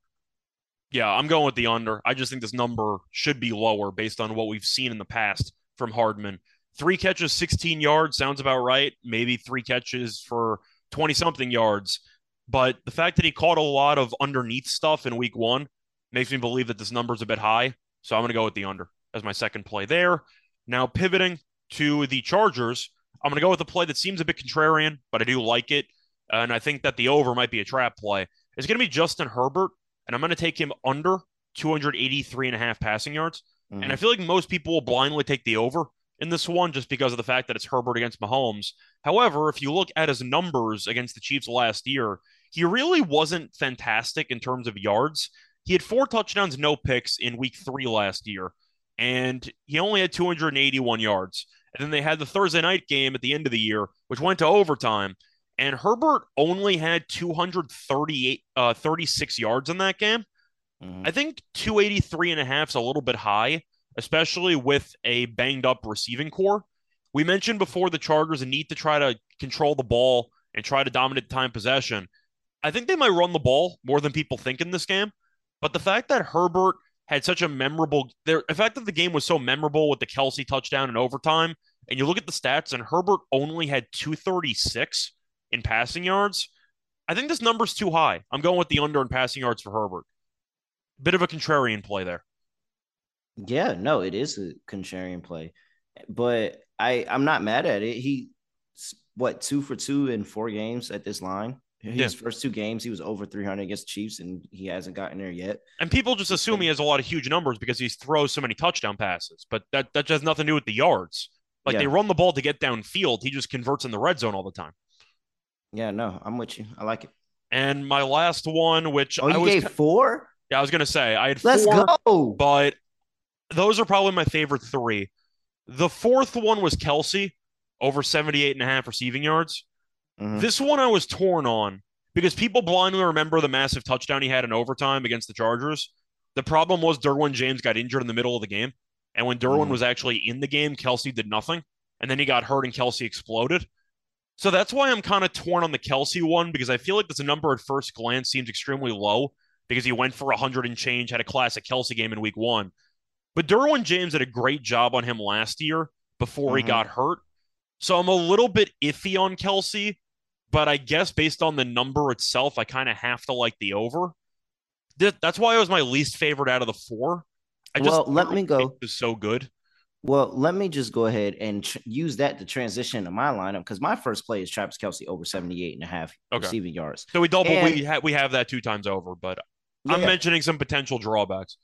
Yeah, I'm going with the under. I just think this number should be lower based on what we've seen in the past from Hardman. Three catches, 16 yards sounds about right. Maybe three catches for 20 something yards. But the fact that he caught a lot of underneath stuff in week one makes me believe that this number's a bit high. So I'm going to go with the under as my second play there. Now, pivoting to the Chargers, I'm going to go with a play that seems a bit contrarian, but I do like it. And I think that the over might be a trap play. It's going to be Justin Herbert and I'm going to take him under 283 and a half passing yards.
Mhm.
And I feel like most people will blindly take the over in this one just because of the fact that it's Herbert against Mahomes. However, if you look at his numbers against the Chiefs last year, he really wasn't fantastic in terms of yards. He had four touchdowns, no picks in week three last year, and he only had 281 yards. And then they had the Thursday night game at the end of the year, which went to overtime. And Herbert only had 238, uh, 36 yards in that game.
Mhm.
I think 283 and a half is a little bit high, especially with a banged up receiving core. We mentioned before the Chargers need to try to control the ball and try to dominate time possession. I think they might run the ball more than people think in this game. But the fact that Herbert had such a memorable, the fact that the game was so memorable with the Kelce touchdown in overtime, and you look at the stats, and Herbert only had 236 in passing yards. I think this number's too high. I'm going with the under in passing yards for Herbert. Bit of a contrarian play there.
Yeah, no, it is a contrarian play, but I I'm not mad at it. He what two for two in four games at this line. His
Yeah.
first two games, he was over 300 against Chiefs, and he hasn't gotten there yet.
And people just assume he has a lot of huge numbers because he throws so many touchdown passes, but that that has nothing to do with the yards. Like
Yeah.
they run the ball to get downfield, he just converts in the red zone all the time.
Yeah, no, I'm with you. I like it.
And my last one, which
Oh,
I was,
gave four?
yeah, I was gonna say I had
Let's
four,
go.
but those are probably my favorite three. The fourth one was Kelce, over 78 and a half receiving yards.
Mhm.
This one I was torn on because people blindly remember the massive touchdown he had in overtime against the Chargers. The problem was Derwin James got injured in the middle of the game. And when Derwin
Mhm.
was actually in the game, Kelce did nothing. And then he got hurt and Kelce exploded. So that's why I'm kind of torn on the Kelce one because I feel like this number at first glance seems extremely low because he went for 100 and change, had a classic Kelce game in week one. But Derwin James did a great job on him last year before he
Mhm.
got hurt. So I'm a little bit iffy on Kelce, but I guess based on the number itself, I kind of have to like the over. Th- That's why it was my least favorite out of the four. I just
Well, let me go.
It so good.
Well, let me just go ahead and tr- use that to transition to my lineup because my first play is Travis Kelce over 78 and a half
Okay.
receiving yards.
So we double.
And-
we ha- we have that two times over, but I'm mentioning some potential drawbacks.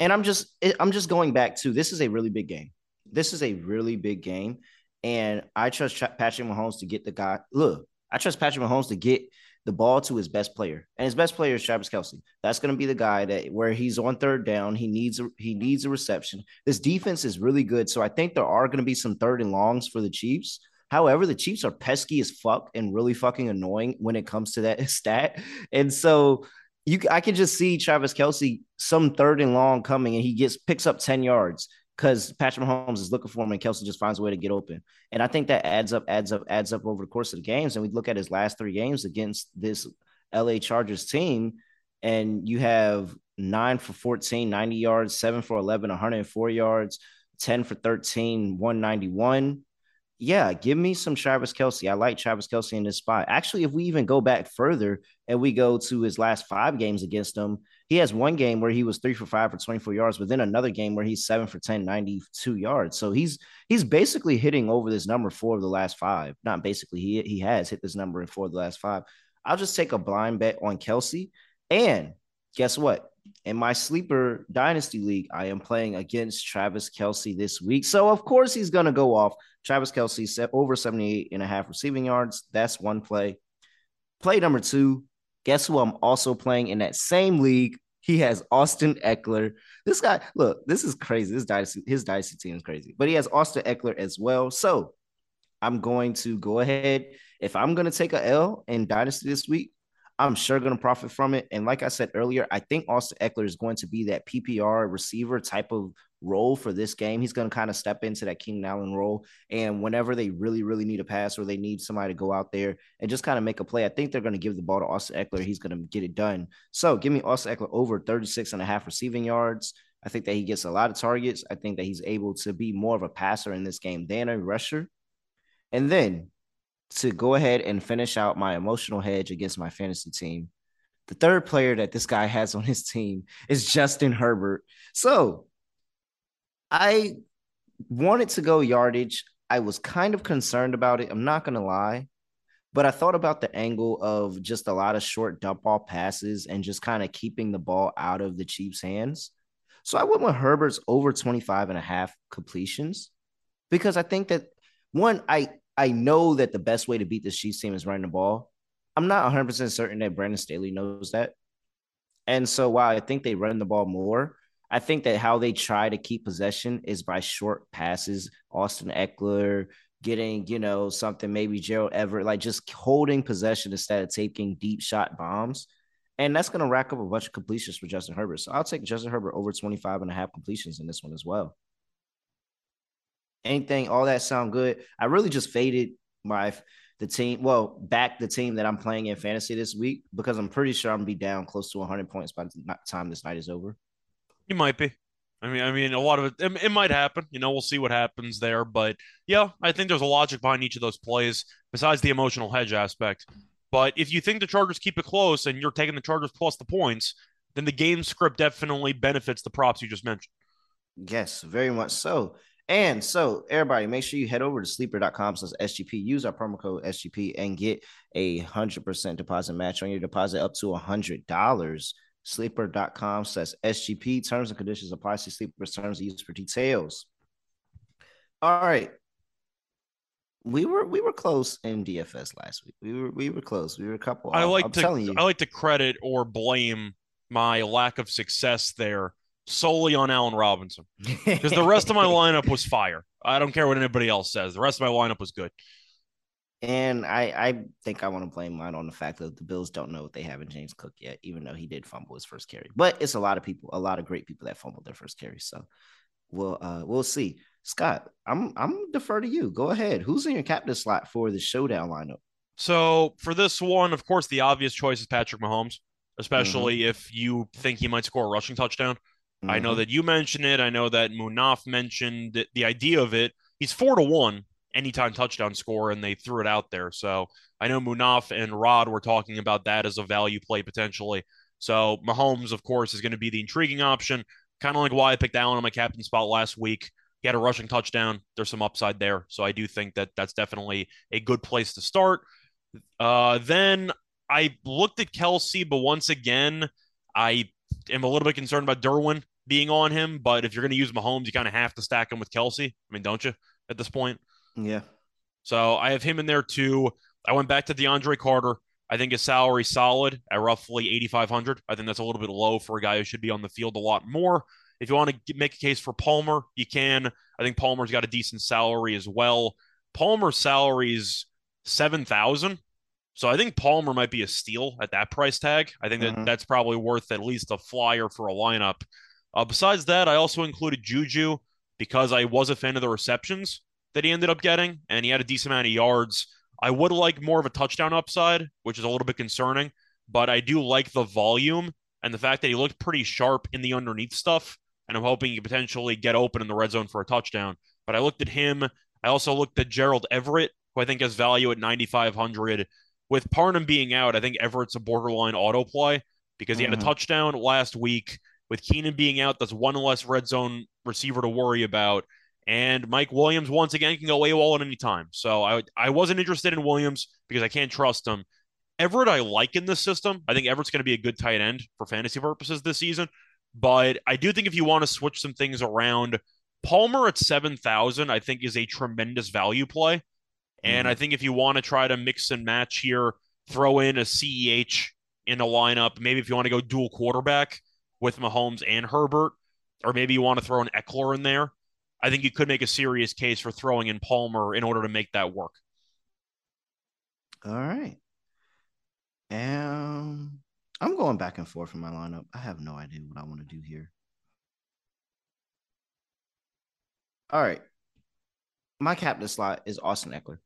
and I'm just I'm just going back to this is a really big game. This is a really big game, and I trust Patrick Mahomes to get the guy. Look, I trust Patrick Mahomes to get the ball to his best player, and his best player is Travis Kelce. That's going to be the guy that where he's on third down, he needs a, he needs a reception. This defense is really good, so I think there are going to be some third and longs for the Chiefs. However, the Chiefs are pesky as fuck and really fucking annoying when it comes to that stat, and so you I can just see Travis Kelce some third and long coming, and he gets picks up 10 yards because Patrick Mahomes is looking for him, and Kelce just finds a way to get open. And I think that adds up, adds up, adds up over the course of the games. And we look at his last three games against this LA Chargers team, and you have nine for 14, 90 yards, seven for 11, 104 yards, 10 for 13, 191 yeah, give me some Travis Kelce. I like Travis Kelce in this spot. Actually, if we even go back further and we go to his last five games against him, he has one game where he was three for five for 24 yards, but then another game where he's seven for 10, 92 yards. So he's he's basically hitting over this number four of the last five. Not basically, he he has hit this number in four of the last five. I'll just take a blind bet on Kelce. And guess what? in my sleeper dynasty league, I am playing against Travis Kelce this week. So, of course, he's going to go off. Travis Kelce set over 78 and a half receiving yards. That's one play. Play number two. Guess who I'm also playing in that same league? He has Austin Ekeler. This guy, look, this is crazy. This dynasty, his dynasty team is crazy, but he has Austin Ekeler as well. So I'm going to go ahead. If I'm going to take a L in dynasty this week, I'm sure going to profit from it. And like I said earlier, I think Austin Ekeler is going to be that PPR receiver type of role for this game. He's going to kind of step into that Keenan Allen role. And whenever they really, really need a pass or they need somebody to go out there and just kind of make a play, I think they're going to give the ball to Austin Ekeler. He's going to get it done. So give me Austin Ekeler over 36 and a half receiving yards. I think that he gets a lot of targets. I think that he's able to be more of a passer in this game than a rusher. And then to go ahead and finish out my emotional hedge against my fantasy team. The third player that this guy has on his team is Justin Herbert. So I wanted to go yardage. I was kind of concerned about it. I'm not going to lie. But I thought about the angle of just a lot of short dump ball passes and just kind of keeping the ball out of the Chiefs' hands. So I went with Herbert's over 25 and a half completions because I think that one, I I know that the best way to beat this Chiefs team is running the ball. I'm not 100% certain that Brandon Staley knows that. And so while I think they run the ball more, I think that how they try to keep possession is by short passes. Austin Ekeler getting, you know, something maybe Gerald Everett, like just holding possession instead of taking deep shot bombs. And that's going to rack up a bunch of completions for Justin Herbert. So I'll take Justin Herbert over 25 and a half completions in this one as well anything, all that sound good. I really just faded my the team. Well, back the team that I'm playing in fantasy this week because I'm pretty sure I'm gonna be down close to 100 points by the time this night is over.
You might be. I mean, I mean, a lot of it, it, it might happen. You know, we'll see what happens there. But yeah, I think there's a logic behind each of those plays besides the emotional hedge aspect. But if you think the Chargers keep it close and you're taking the Chargers plus the points, then the game script definitely benefits the props you just mentioned.
Yes, very much so. And so, everybody, make sure you head over to sleeper.com slash SGP. Use our promo code SGP and get a 100% deposit match on your deposit up to $100. Sleeper.com slash SGP. Terms and conditions apply. See Sleeper's terms and use for details. All right. We were we were close in DFS last week. We were we were close. We were a couple.
I like
I'm
to
telling you.
I like to credit or blame my lack of success there solely on Allen Robinson because the rest of my lineup was fire. I don't care what anybody else says. The rest of my lineup was good.
And I, I think I want to blame mine on the fact that the Bills don't know what they have in James Cook yet, even though he did fumble his first carry. But it's a lot of people, a lot of great people that fumbled their first carry. So we'll uh we'll see. Scott, I'm I'm defer to you. Go ahead. Who's in your captain slot for the showdown lineup?
So for this one, of course, the obvious choice is Patrick Mahomes, especially if you think he might score a rushing touchdown. I know
Mhm.
that you mentioned it. I know that Munaf mentioned it- the idea of it. He's four to one anytime touchdown score, and they threw it out there. So I know Munaf and Rod were talking about that as a value play potentially. So Mahomes, of course, is going to be the intriguing option. Kind of like why I picked Allen on my captain spot last week. He had a rushing touchdown. There's some upside there. So I do think that that's definitely a good place to start. Uh, then I looked at Kelce, but once again, I am a little bit concerned about Derwin being on him. But if you're going to use Mahomes, you kind of have to stack him with Kelce. I mean, don't you at this point?
Yeah.
So I have him in there too. I went back to DeAndre Carter. I think his salary solid at roughly 8,500. I think that's a little bit low for a guy who should be on the field a lot more. If you want to make a case for Palmer, you can. I think Palmer's got a decent salary as well. Palmer's salary is 7,000. So I think Palmer might be a steal at that price tag. I think that
Mhm.
that's probably worth at least a flyer for a lineup. Uh, besides that, I also included Juju because I was a fan of the receptions that he ended up getting, and he had a decent amount of yards. I would like more of a touchdown upside, which is a little bit concerning, but I do like the volume and the fact that he looked pretty sharp in the underneath stuff. And I'm hoping he could potentially get open in the red zone for a touchdown. But I looked at him. I also looked at Gerald Everett, who I think has value at 9,500. With Parham being out, I think Everett's a borderline auto play because he had a
Mhm.
touchdown last week. With Keenan being out, that's one less red zone receiver to worry about. And Mike Williams once again can go AWOL at any time. So I I wasn't interested in Williams because I can't trust him. Everett I like in this system. I think Everett's going to be a good tight end for fantasy purposes this season. But I do think if you want to switch some things around, Palmer at 7,000, I think is a tremendous value play. And I think if you want to try to mix and match here, throw in a CEH in a lineup, maybe if you want to go dual quarterback with Mahomes and Herbert, or maybe you want to throw an Ekeler in there, I think you could make a serious case for throwing in Palmer in order to make that work.
All right. Um, I'm going back and forth in my lineup. I have no idea what I want to do here. All right. My captain slot is Austin Ekeler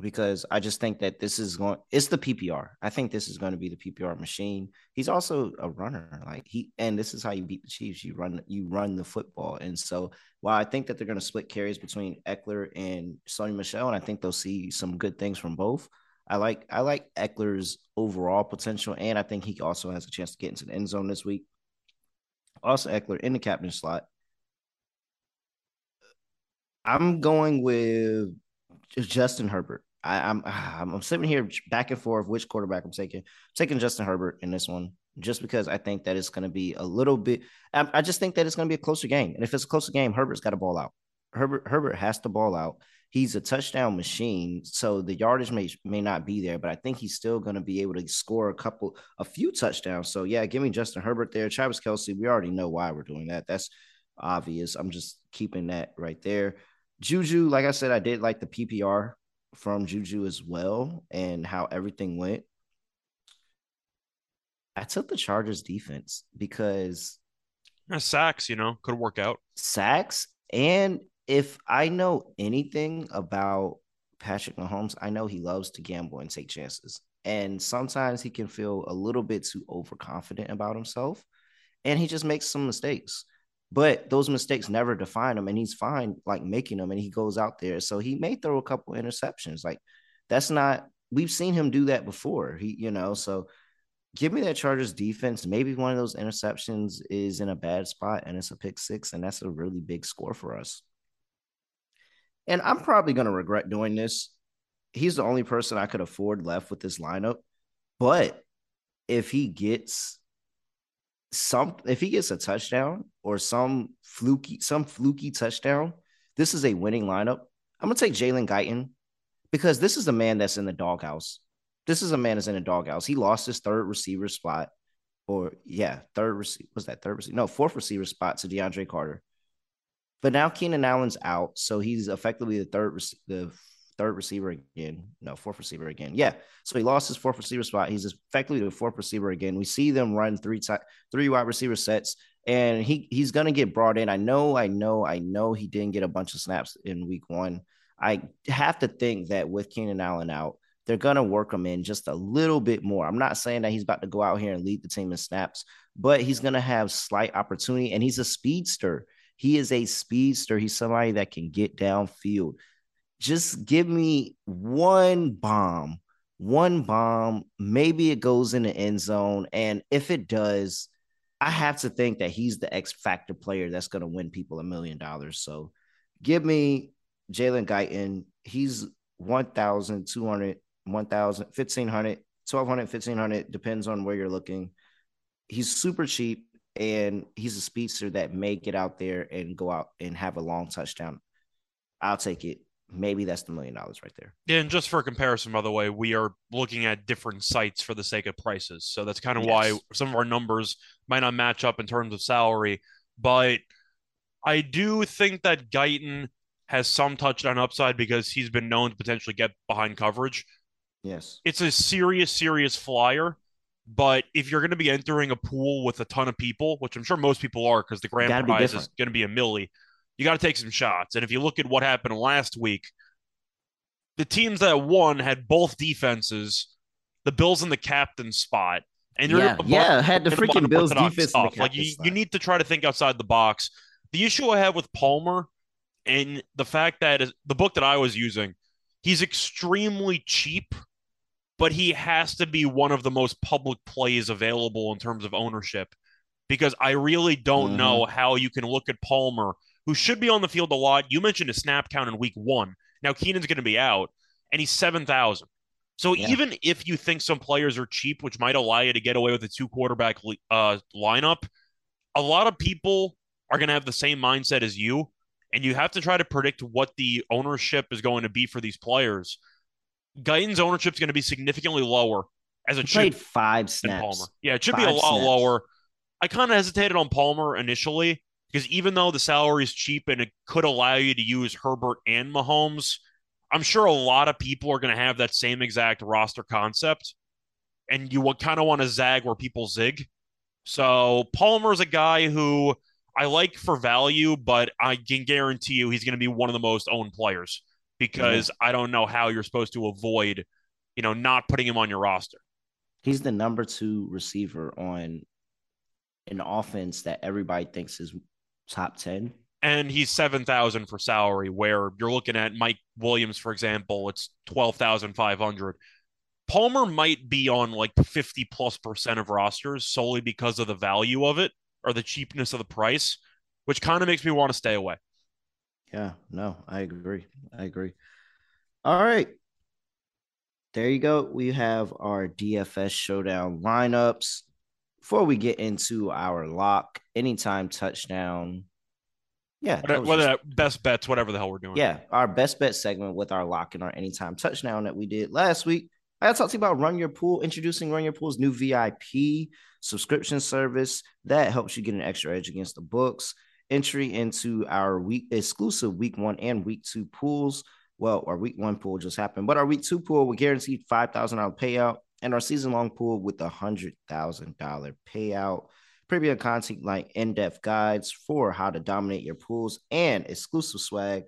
because I just think that this is going it's the PPR. I think this is going to be the PPR machine. He's also a runner. Like he and this is how you beat the Chiefs. You run you run the football. And so while I think that they're going to split carries between Ekeler and Sony Michel, and I think they'll see some good things from both. I like I like Ekeler's overall potential, and I think he also has a chance to get into the end zone this week. Also, Ekeler in the captain slot. I'm going with Justin Herbert. I, am I'm, I'm sitting here back and forth which quarterback I'm taking. I'm taking Justin Herbert in this one just because I think that it's going to be a little bit. I, I just think that it's going to be a closer game, and if it's a closer game, Herbert's got to ball out. Herbert Herbert has to ball out. He's a touchdown machine, so the yardage may may not be there, but I think he's still going to be able to score a couple, a few touchdowns. So yeah, give me Justin Herbert there. Travis Kelce, we already know why we're doing that. That's obvious. I'm just keeping that right there. Juju, like I said, I did like the PPR from Juju as well and how everything went. I took the Chargers defense because
sacks, you know, could work out.
sacks and if I know anything about Patrick Mahomes, I know he loves to gamble and take chances. And sometimes he can feel a little bit too overconfident about himself and he just makes some mistakes. But those mistakes never define him and he's fine like making them and he goes out there. So he may throw a couple interceptions. Like that's not we've seen him do that before. He, you know, so give me that Chargers defense. Maybe one of those interceptions is in a bad spot and it's a pick six, and that's a really big score for us. And I'm probably going to regret doing this. He's the only person I could afford left with this lineup. But if he gets some, if he gets a touchdown or some fluky, some fluky touchdown, this is a winning lineup. I'm to take Jalen Guyton because this is a man that's in the doghouse. This is a man that's in the doghouse. He lost his third receiver spot, or yeah, third receiver was that third receiver? No, fourth receiver spot to DeAndre Carter. But now Keenan Allen's out, so he's effectively the third the third receiver again. No, fourth receiver again. Yeah, so he lost his fourth receiver spot. He's effectively the fourth receiver again. We see them run three three wide receiver sets, and he he's gonna get brought in. I know, I know, I know. He didn't get a bunch of snaps in week one. I have to think that with Keenan Allen out, they're gonna work him in just a little bit more. I'm not saying that he's about to go out here and lead the team in snaps, but he's gonna have slight opportunity, and he's a speedster. He is a speedster. He's somebody that can get downfield. Just give me one bomb, one bomb. Maybe it goes in the end zone. And if it does, I have to think that he's the X factor player that's going to win people a million dollars. So give me Jalen Guyton. He's 1,200, 1,000, 1,500, 1,200, 1,500, depends on where you're looking. He's super cheap and he's a speedster that may get out there and go out and have a long touchdown. I'll take it. Maybe that's the million dollars right there.
Yeah, and just for comparison, by the way, we are looking at different sites for the sake of prices. So that's kind of
Yes.
why some of our numbers might not match up in terms of salary. But I do think that Guyton has some touchdown upside because he's been known to potentially get behind coverage.
Yes.
It's a serious, serious flyer. But if you're going to be entering a pool with a ton of people, which I'm sure most people are because the grand
be
prize is going to be a milli, you got to take some shots. And if you look at what happened last week, the teams that won had both defenses, the Bills in the captain spot. And you're
Yeah, yeah, had the freaking Bills defense in the
stuff. Like you, you need to try to think outside the box. The issue I have with Palmer and the fact that is, the book that I was using, he's extremely cheap, but he has to be one of the most public plays available in terms of ownership because I really don't
Mhm.
know how you can look at Palmer, who should be on the field a lot. You mentioned a snap count in week one. Now Keenan's going to be out, and he's 7,000. So
Yeah.
even if you think some players are cheap, which might allow you to get away with a two quarterback uh, lineup, a lot of people are going to have the same mindset as you, and you have to try to predict what the ownership is going to be for these players. Guyton's ownership is going to be significantly lower as it
He played five snaps.
Palmer. Yeah, it should be a lot
snaps.
lower. I kind of hesitated on Palmer initially because even though the salary is cheap and it could allow you to use Herbert and Mahomes, I'm sure a lot of people are going to have that same exact roster concept, and you kind of want to zag where people zig. So Palmer's a guy who I like for value, but I can guarantee you he's going to be one of the most owned players because mm-hmm. I don't know how you're supposed to avoid, you know, not putting him on your roster.
He's the number two receiver on an offense that everybody thinks is top 10.
and he's 7,000 for salary where you're looking at Mike Williams for example it's 12,500 Palmer might be on like 50 plus percent of rosters solely because of the value of it or the cheapness of the price which kind of makes me want to stay away
Yeah, no, I agree. I agree. All right. There you go. We have our DFS showdown lineups. Before we get into our lock, anytime touchdown. Yeah. that
whether,
just-
that best bets whatever the hell we're doing
Yeah, our best bet segment with our lock and our anytime touchdown that we did last week. I got to talk to you about Run Your Pool, introducing Run Your Pool's new VIP subscription service that helps you get an extra edge against the books. Entry into our week exclusive week one and week two pools. Well, our week one pool just happened, but our week two pool with guaranteed five thousand dollar payout, and our season long pool with a hundred thousand dollar payout. Premium content like in depth guides for how to dominate your pools and exclusive swag.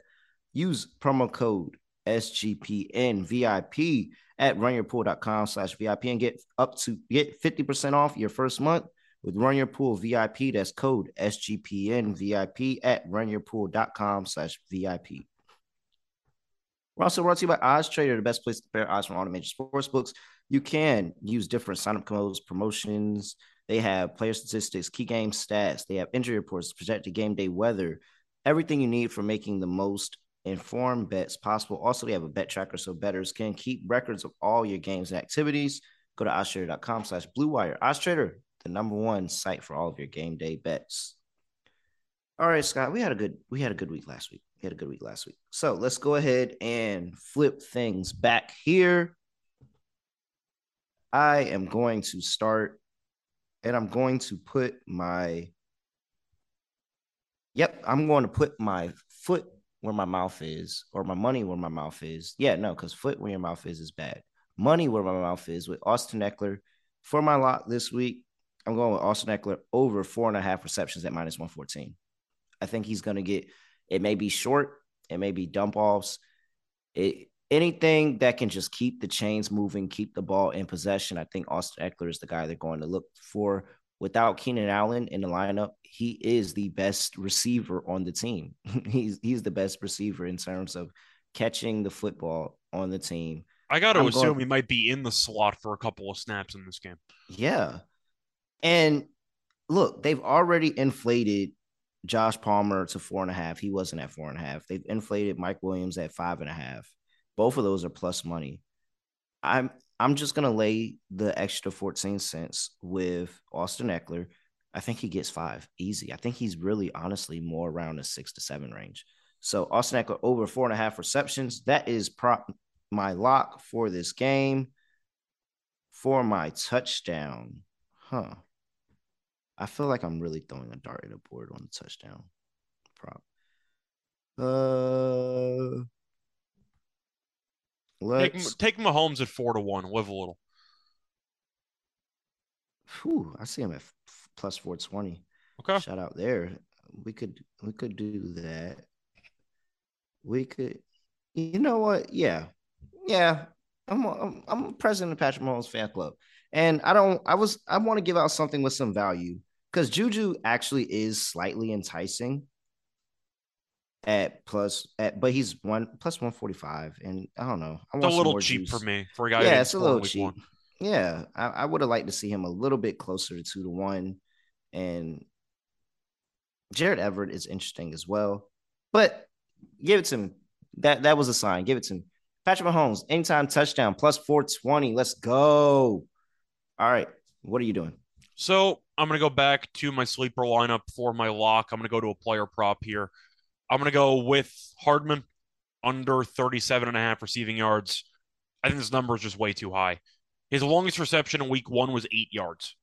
Use promo code SGPNVIP at runyourpool.com slash VIP and get up to get 50% off your first month with Run Your Pool VIP. That's code SGPNVIP at runyourpool.com slash VIP. We're also brought to you by Odds Trader, the best place to compare odds from major sports books. You can use different sign-up codes, promotions. They have player statistics, key game stats. They have injury reports, projected game day weather, everything you need for making the most informed bets possible. Also, they have a bet tracker so bettors can keep records of all your games and activities. Go to oddstrader.com slash blue wire. Oddstrader, the number one site for all of your game day bets. All right, Scott, we had a good we had a good week last week. We had a good week last week. So let's go ahead and flip things back here. I am going to start and I'm going to put my Yep, I'm going to put my foot where my mouth is, or my money where my mouth is. Yeah, no, because foot where your mouth is is bad. Money where my mouth is with Austin Ekeler. For my lot this week, I'm going with Austin Ekeler over four and a half receptions at minus 114. I think he's going to get it may be short, it may be dump offs. It anything that can just keep the chains moving, keep the ball in possession. I think Austin Ekeler is the guy they're going to look for. Without Keenan Allen in the lineup, he is the best receiver on the team. he's he's the best receiver in terms of catching the football on the team.
I got to
I'm
assume
going-
he might be in the slot for a couple of snaps in this game
Yeah. And look, they've already inflated Josh Palmer to four and a half. He wasn't at four and a half. They've inflated Mike Williams at five and a half. Both of those are plus money. I'm I'm just gonna lay the extra 14 cents with Austin Ekeler. I think he gets five easy. I think he's really honestly more around the six to seven range. So Austin Ekeler over four and a half receptions. That is prop my lock for this game. For my touchdown, huh? I feel like I'm really throwing a dart at a board on the touchdown prop. Uh, let's.
take Mahomes at four to one live a little
Whew, I see him at f- plus four twenty.
okay
Shout out there. We could we could do that. We could. You know what? Yeah, yeah. I'm I'm, I'm president of Patrick Mahomes fan club, and I don't. I was. I want to give out something with some value because Juju actually is slightly enticing. At plus, at but he's one plus one forty five, and I don't know. I
it's a little cheap
juice.
for me for a guy
Yeah, it's a little cheap.
one.
Yeah, I, I would have liked to see him a little bit closer to two to one. And Gerald Everett is interesting as well. But give it to him. That that was a sign. Give it to him. Patrick Mahomes, anytime touchdown, plus 420. Let's go. All right. What are you doing?
So I'm to go back to my sleeper lineup for my lock. I'm to go to a player prop here. I'm going to go with Hardman under 37 and a half receiving yards. I think this number is just way too high. His longest reception in week one was eight yards.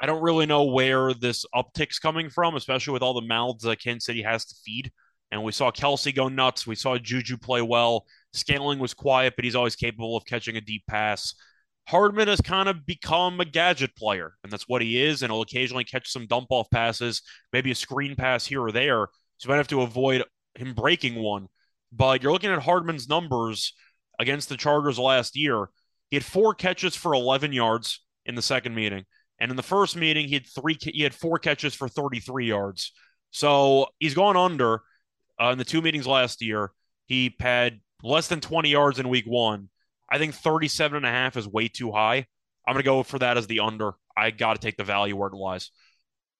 I don't really know where this uptick's coming from, especially with all the mouths that Kansas City has to feed. And we saw Kelce go nuts. We saw Juju play well. Scantling was quiet, but he's always capable of catching a deep pass. Hardman has kind of become a gadget player, and that's what he is. And he'll occasionally catch some dump off passes, maybe a screen pass here or there. So you might have to avoid him breaking one. But you're looking at Hardman's numbers against the Chargers last year. He had four catches for 11 yards in the second meeting, and in the first meeting he had three. He had four catches for 33 yards. So he's gone under uh, in the two meetings last year. He had less than 20 yards in week one. I think 37 and a half is way too high. I'm going to go for that as the under. I got to take the value where it lies.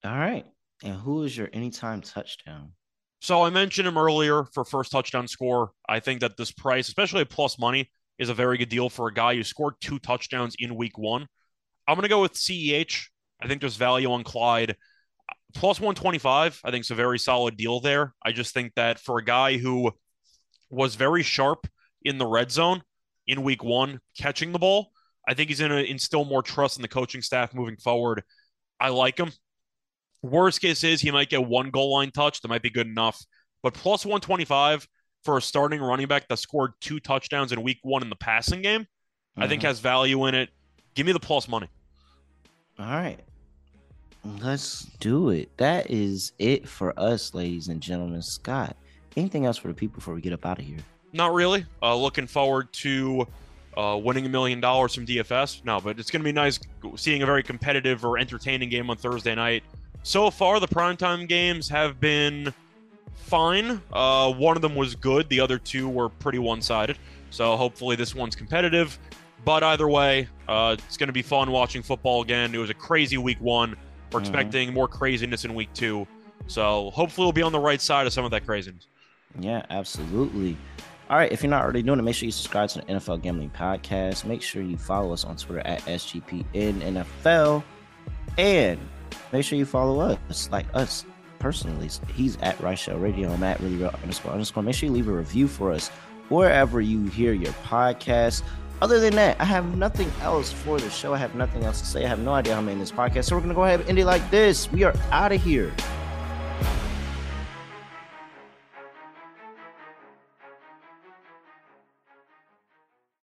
All right. And who is your anytime touchdown?
So I mentioned him earlier for first touchdown score. I think that this price, especially at plus money, is a very good deal for a guy who scored two touchdowns in week one. I'm going to go with CEH. I think there's value on Clyde. Plus 125, I think it's a very solid deal there. I just think that for a guy who was very sharp in the red zone in week one, catching the ball, I think he's going to instill more trust in the coaching staff moving forward. I like him. Worst case is he might get one goal line touch. That might be good enough. But plus 125 for a starting running back that scored two touchdowns in week one in the passing game, mm-hmm. I think has value in it. Give me the plus money.
All right. Let's do it. That is it for us, ladies and gentlemen. Scott, anything else for the people before we get up out of here?
Not really. Uh, looking forward to uh, winning a million dollars from DFS. No, but it's going to be nice seeing a very competitive or entertaining game on Thursday night. So far, the primetime games have been fine. Uh, one of them was good. The other two were pretty one-sided. So hopefully this one's competitive. But either way, uh, it's going to be fun watching football again. It was a crazy week one. We're mm-hmm. expecting more craziness in week two. So hopefully we'll be on the right side of some of that craziness.
Yeah, absolutely. All right, if you're not already doing it, make sure you subscribe to the NFL Gambling Podcast. Make sure you follow us on Twitter at SGPNNFL. And make sure you follow us, like us personally. He's at Reichel Radio. I'm at really real underscore underscore. Make sure you leave a review for us wherever you hear your podcast. Other than that, I have nothing else for the show. I have nothing else to say. I have no idea how I'm in this podcast. So we're going to go ahead and end it like this. We are out of here.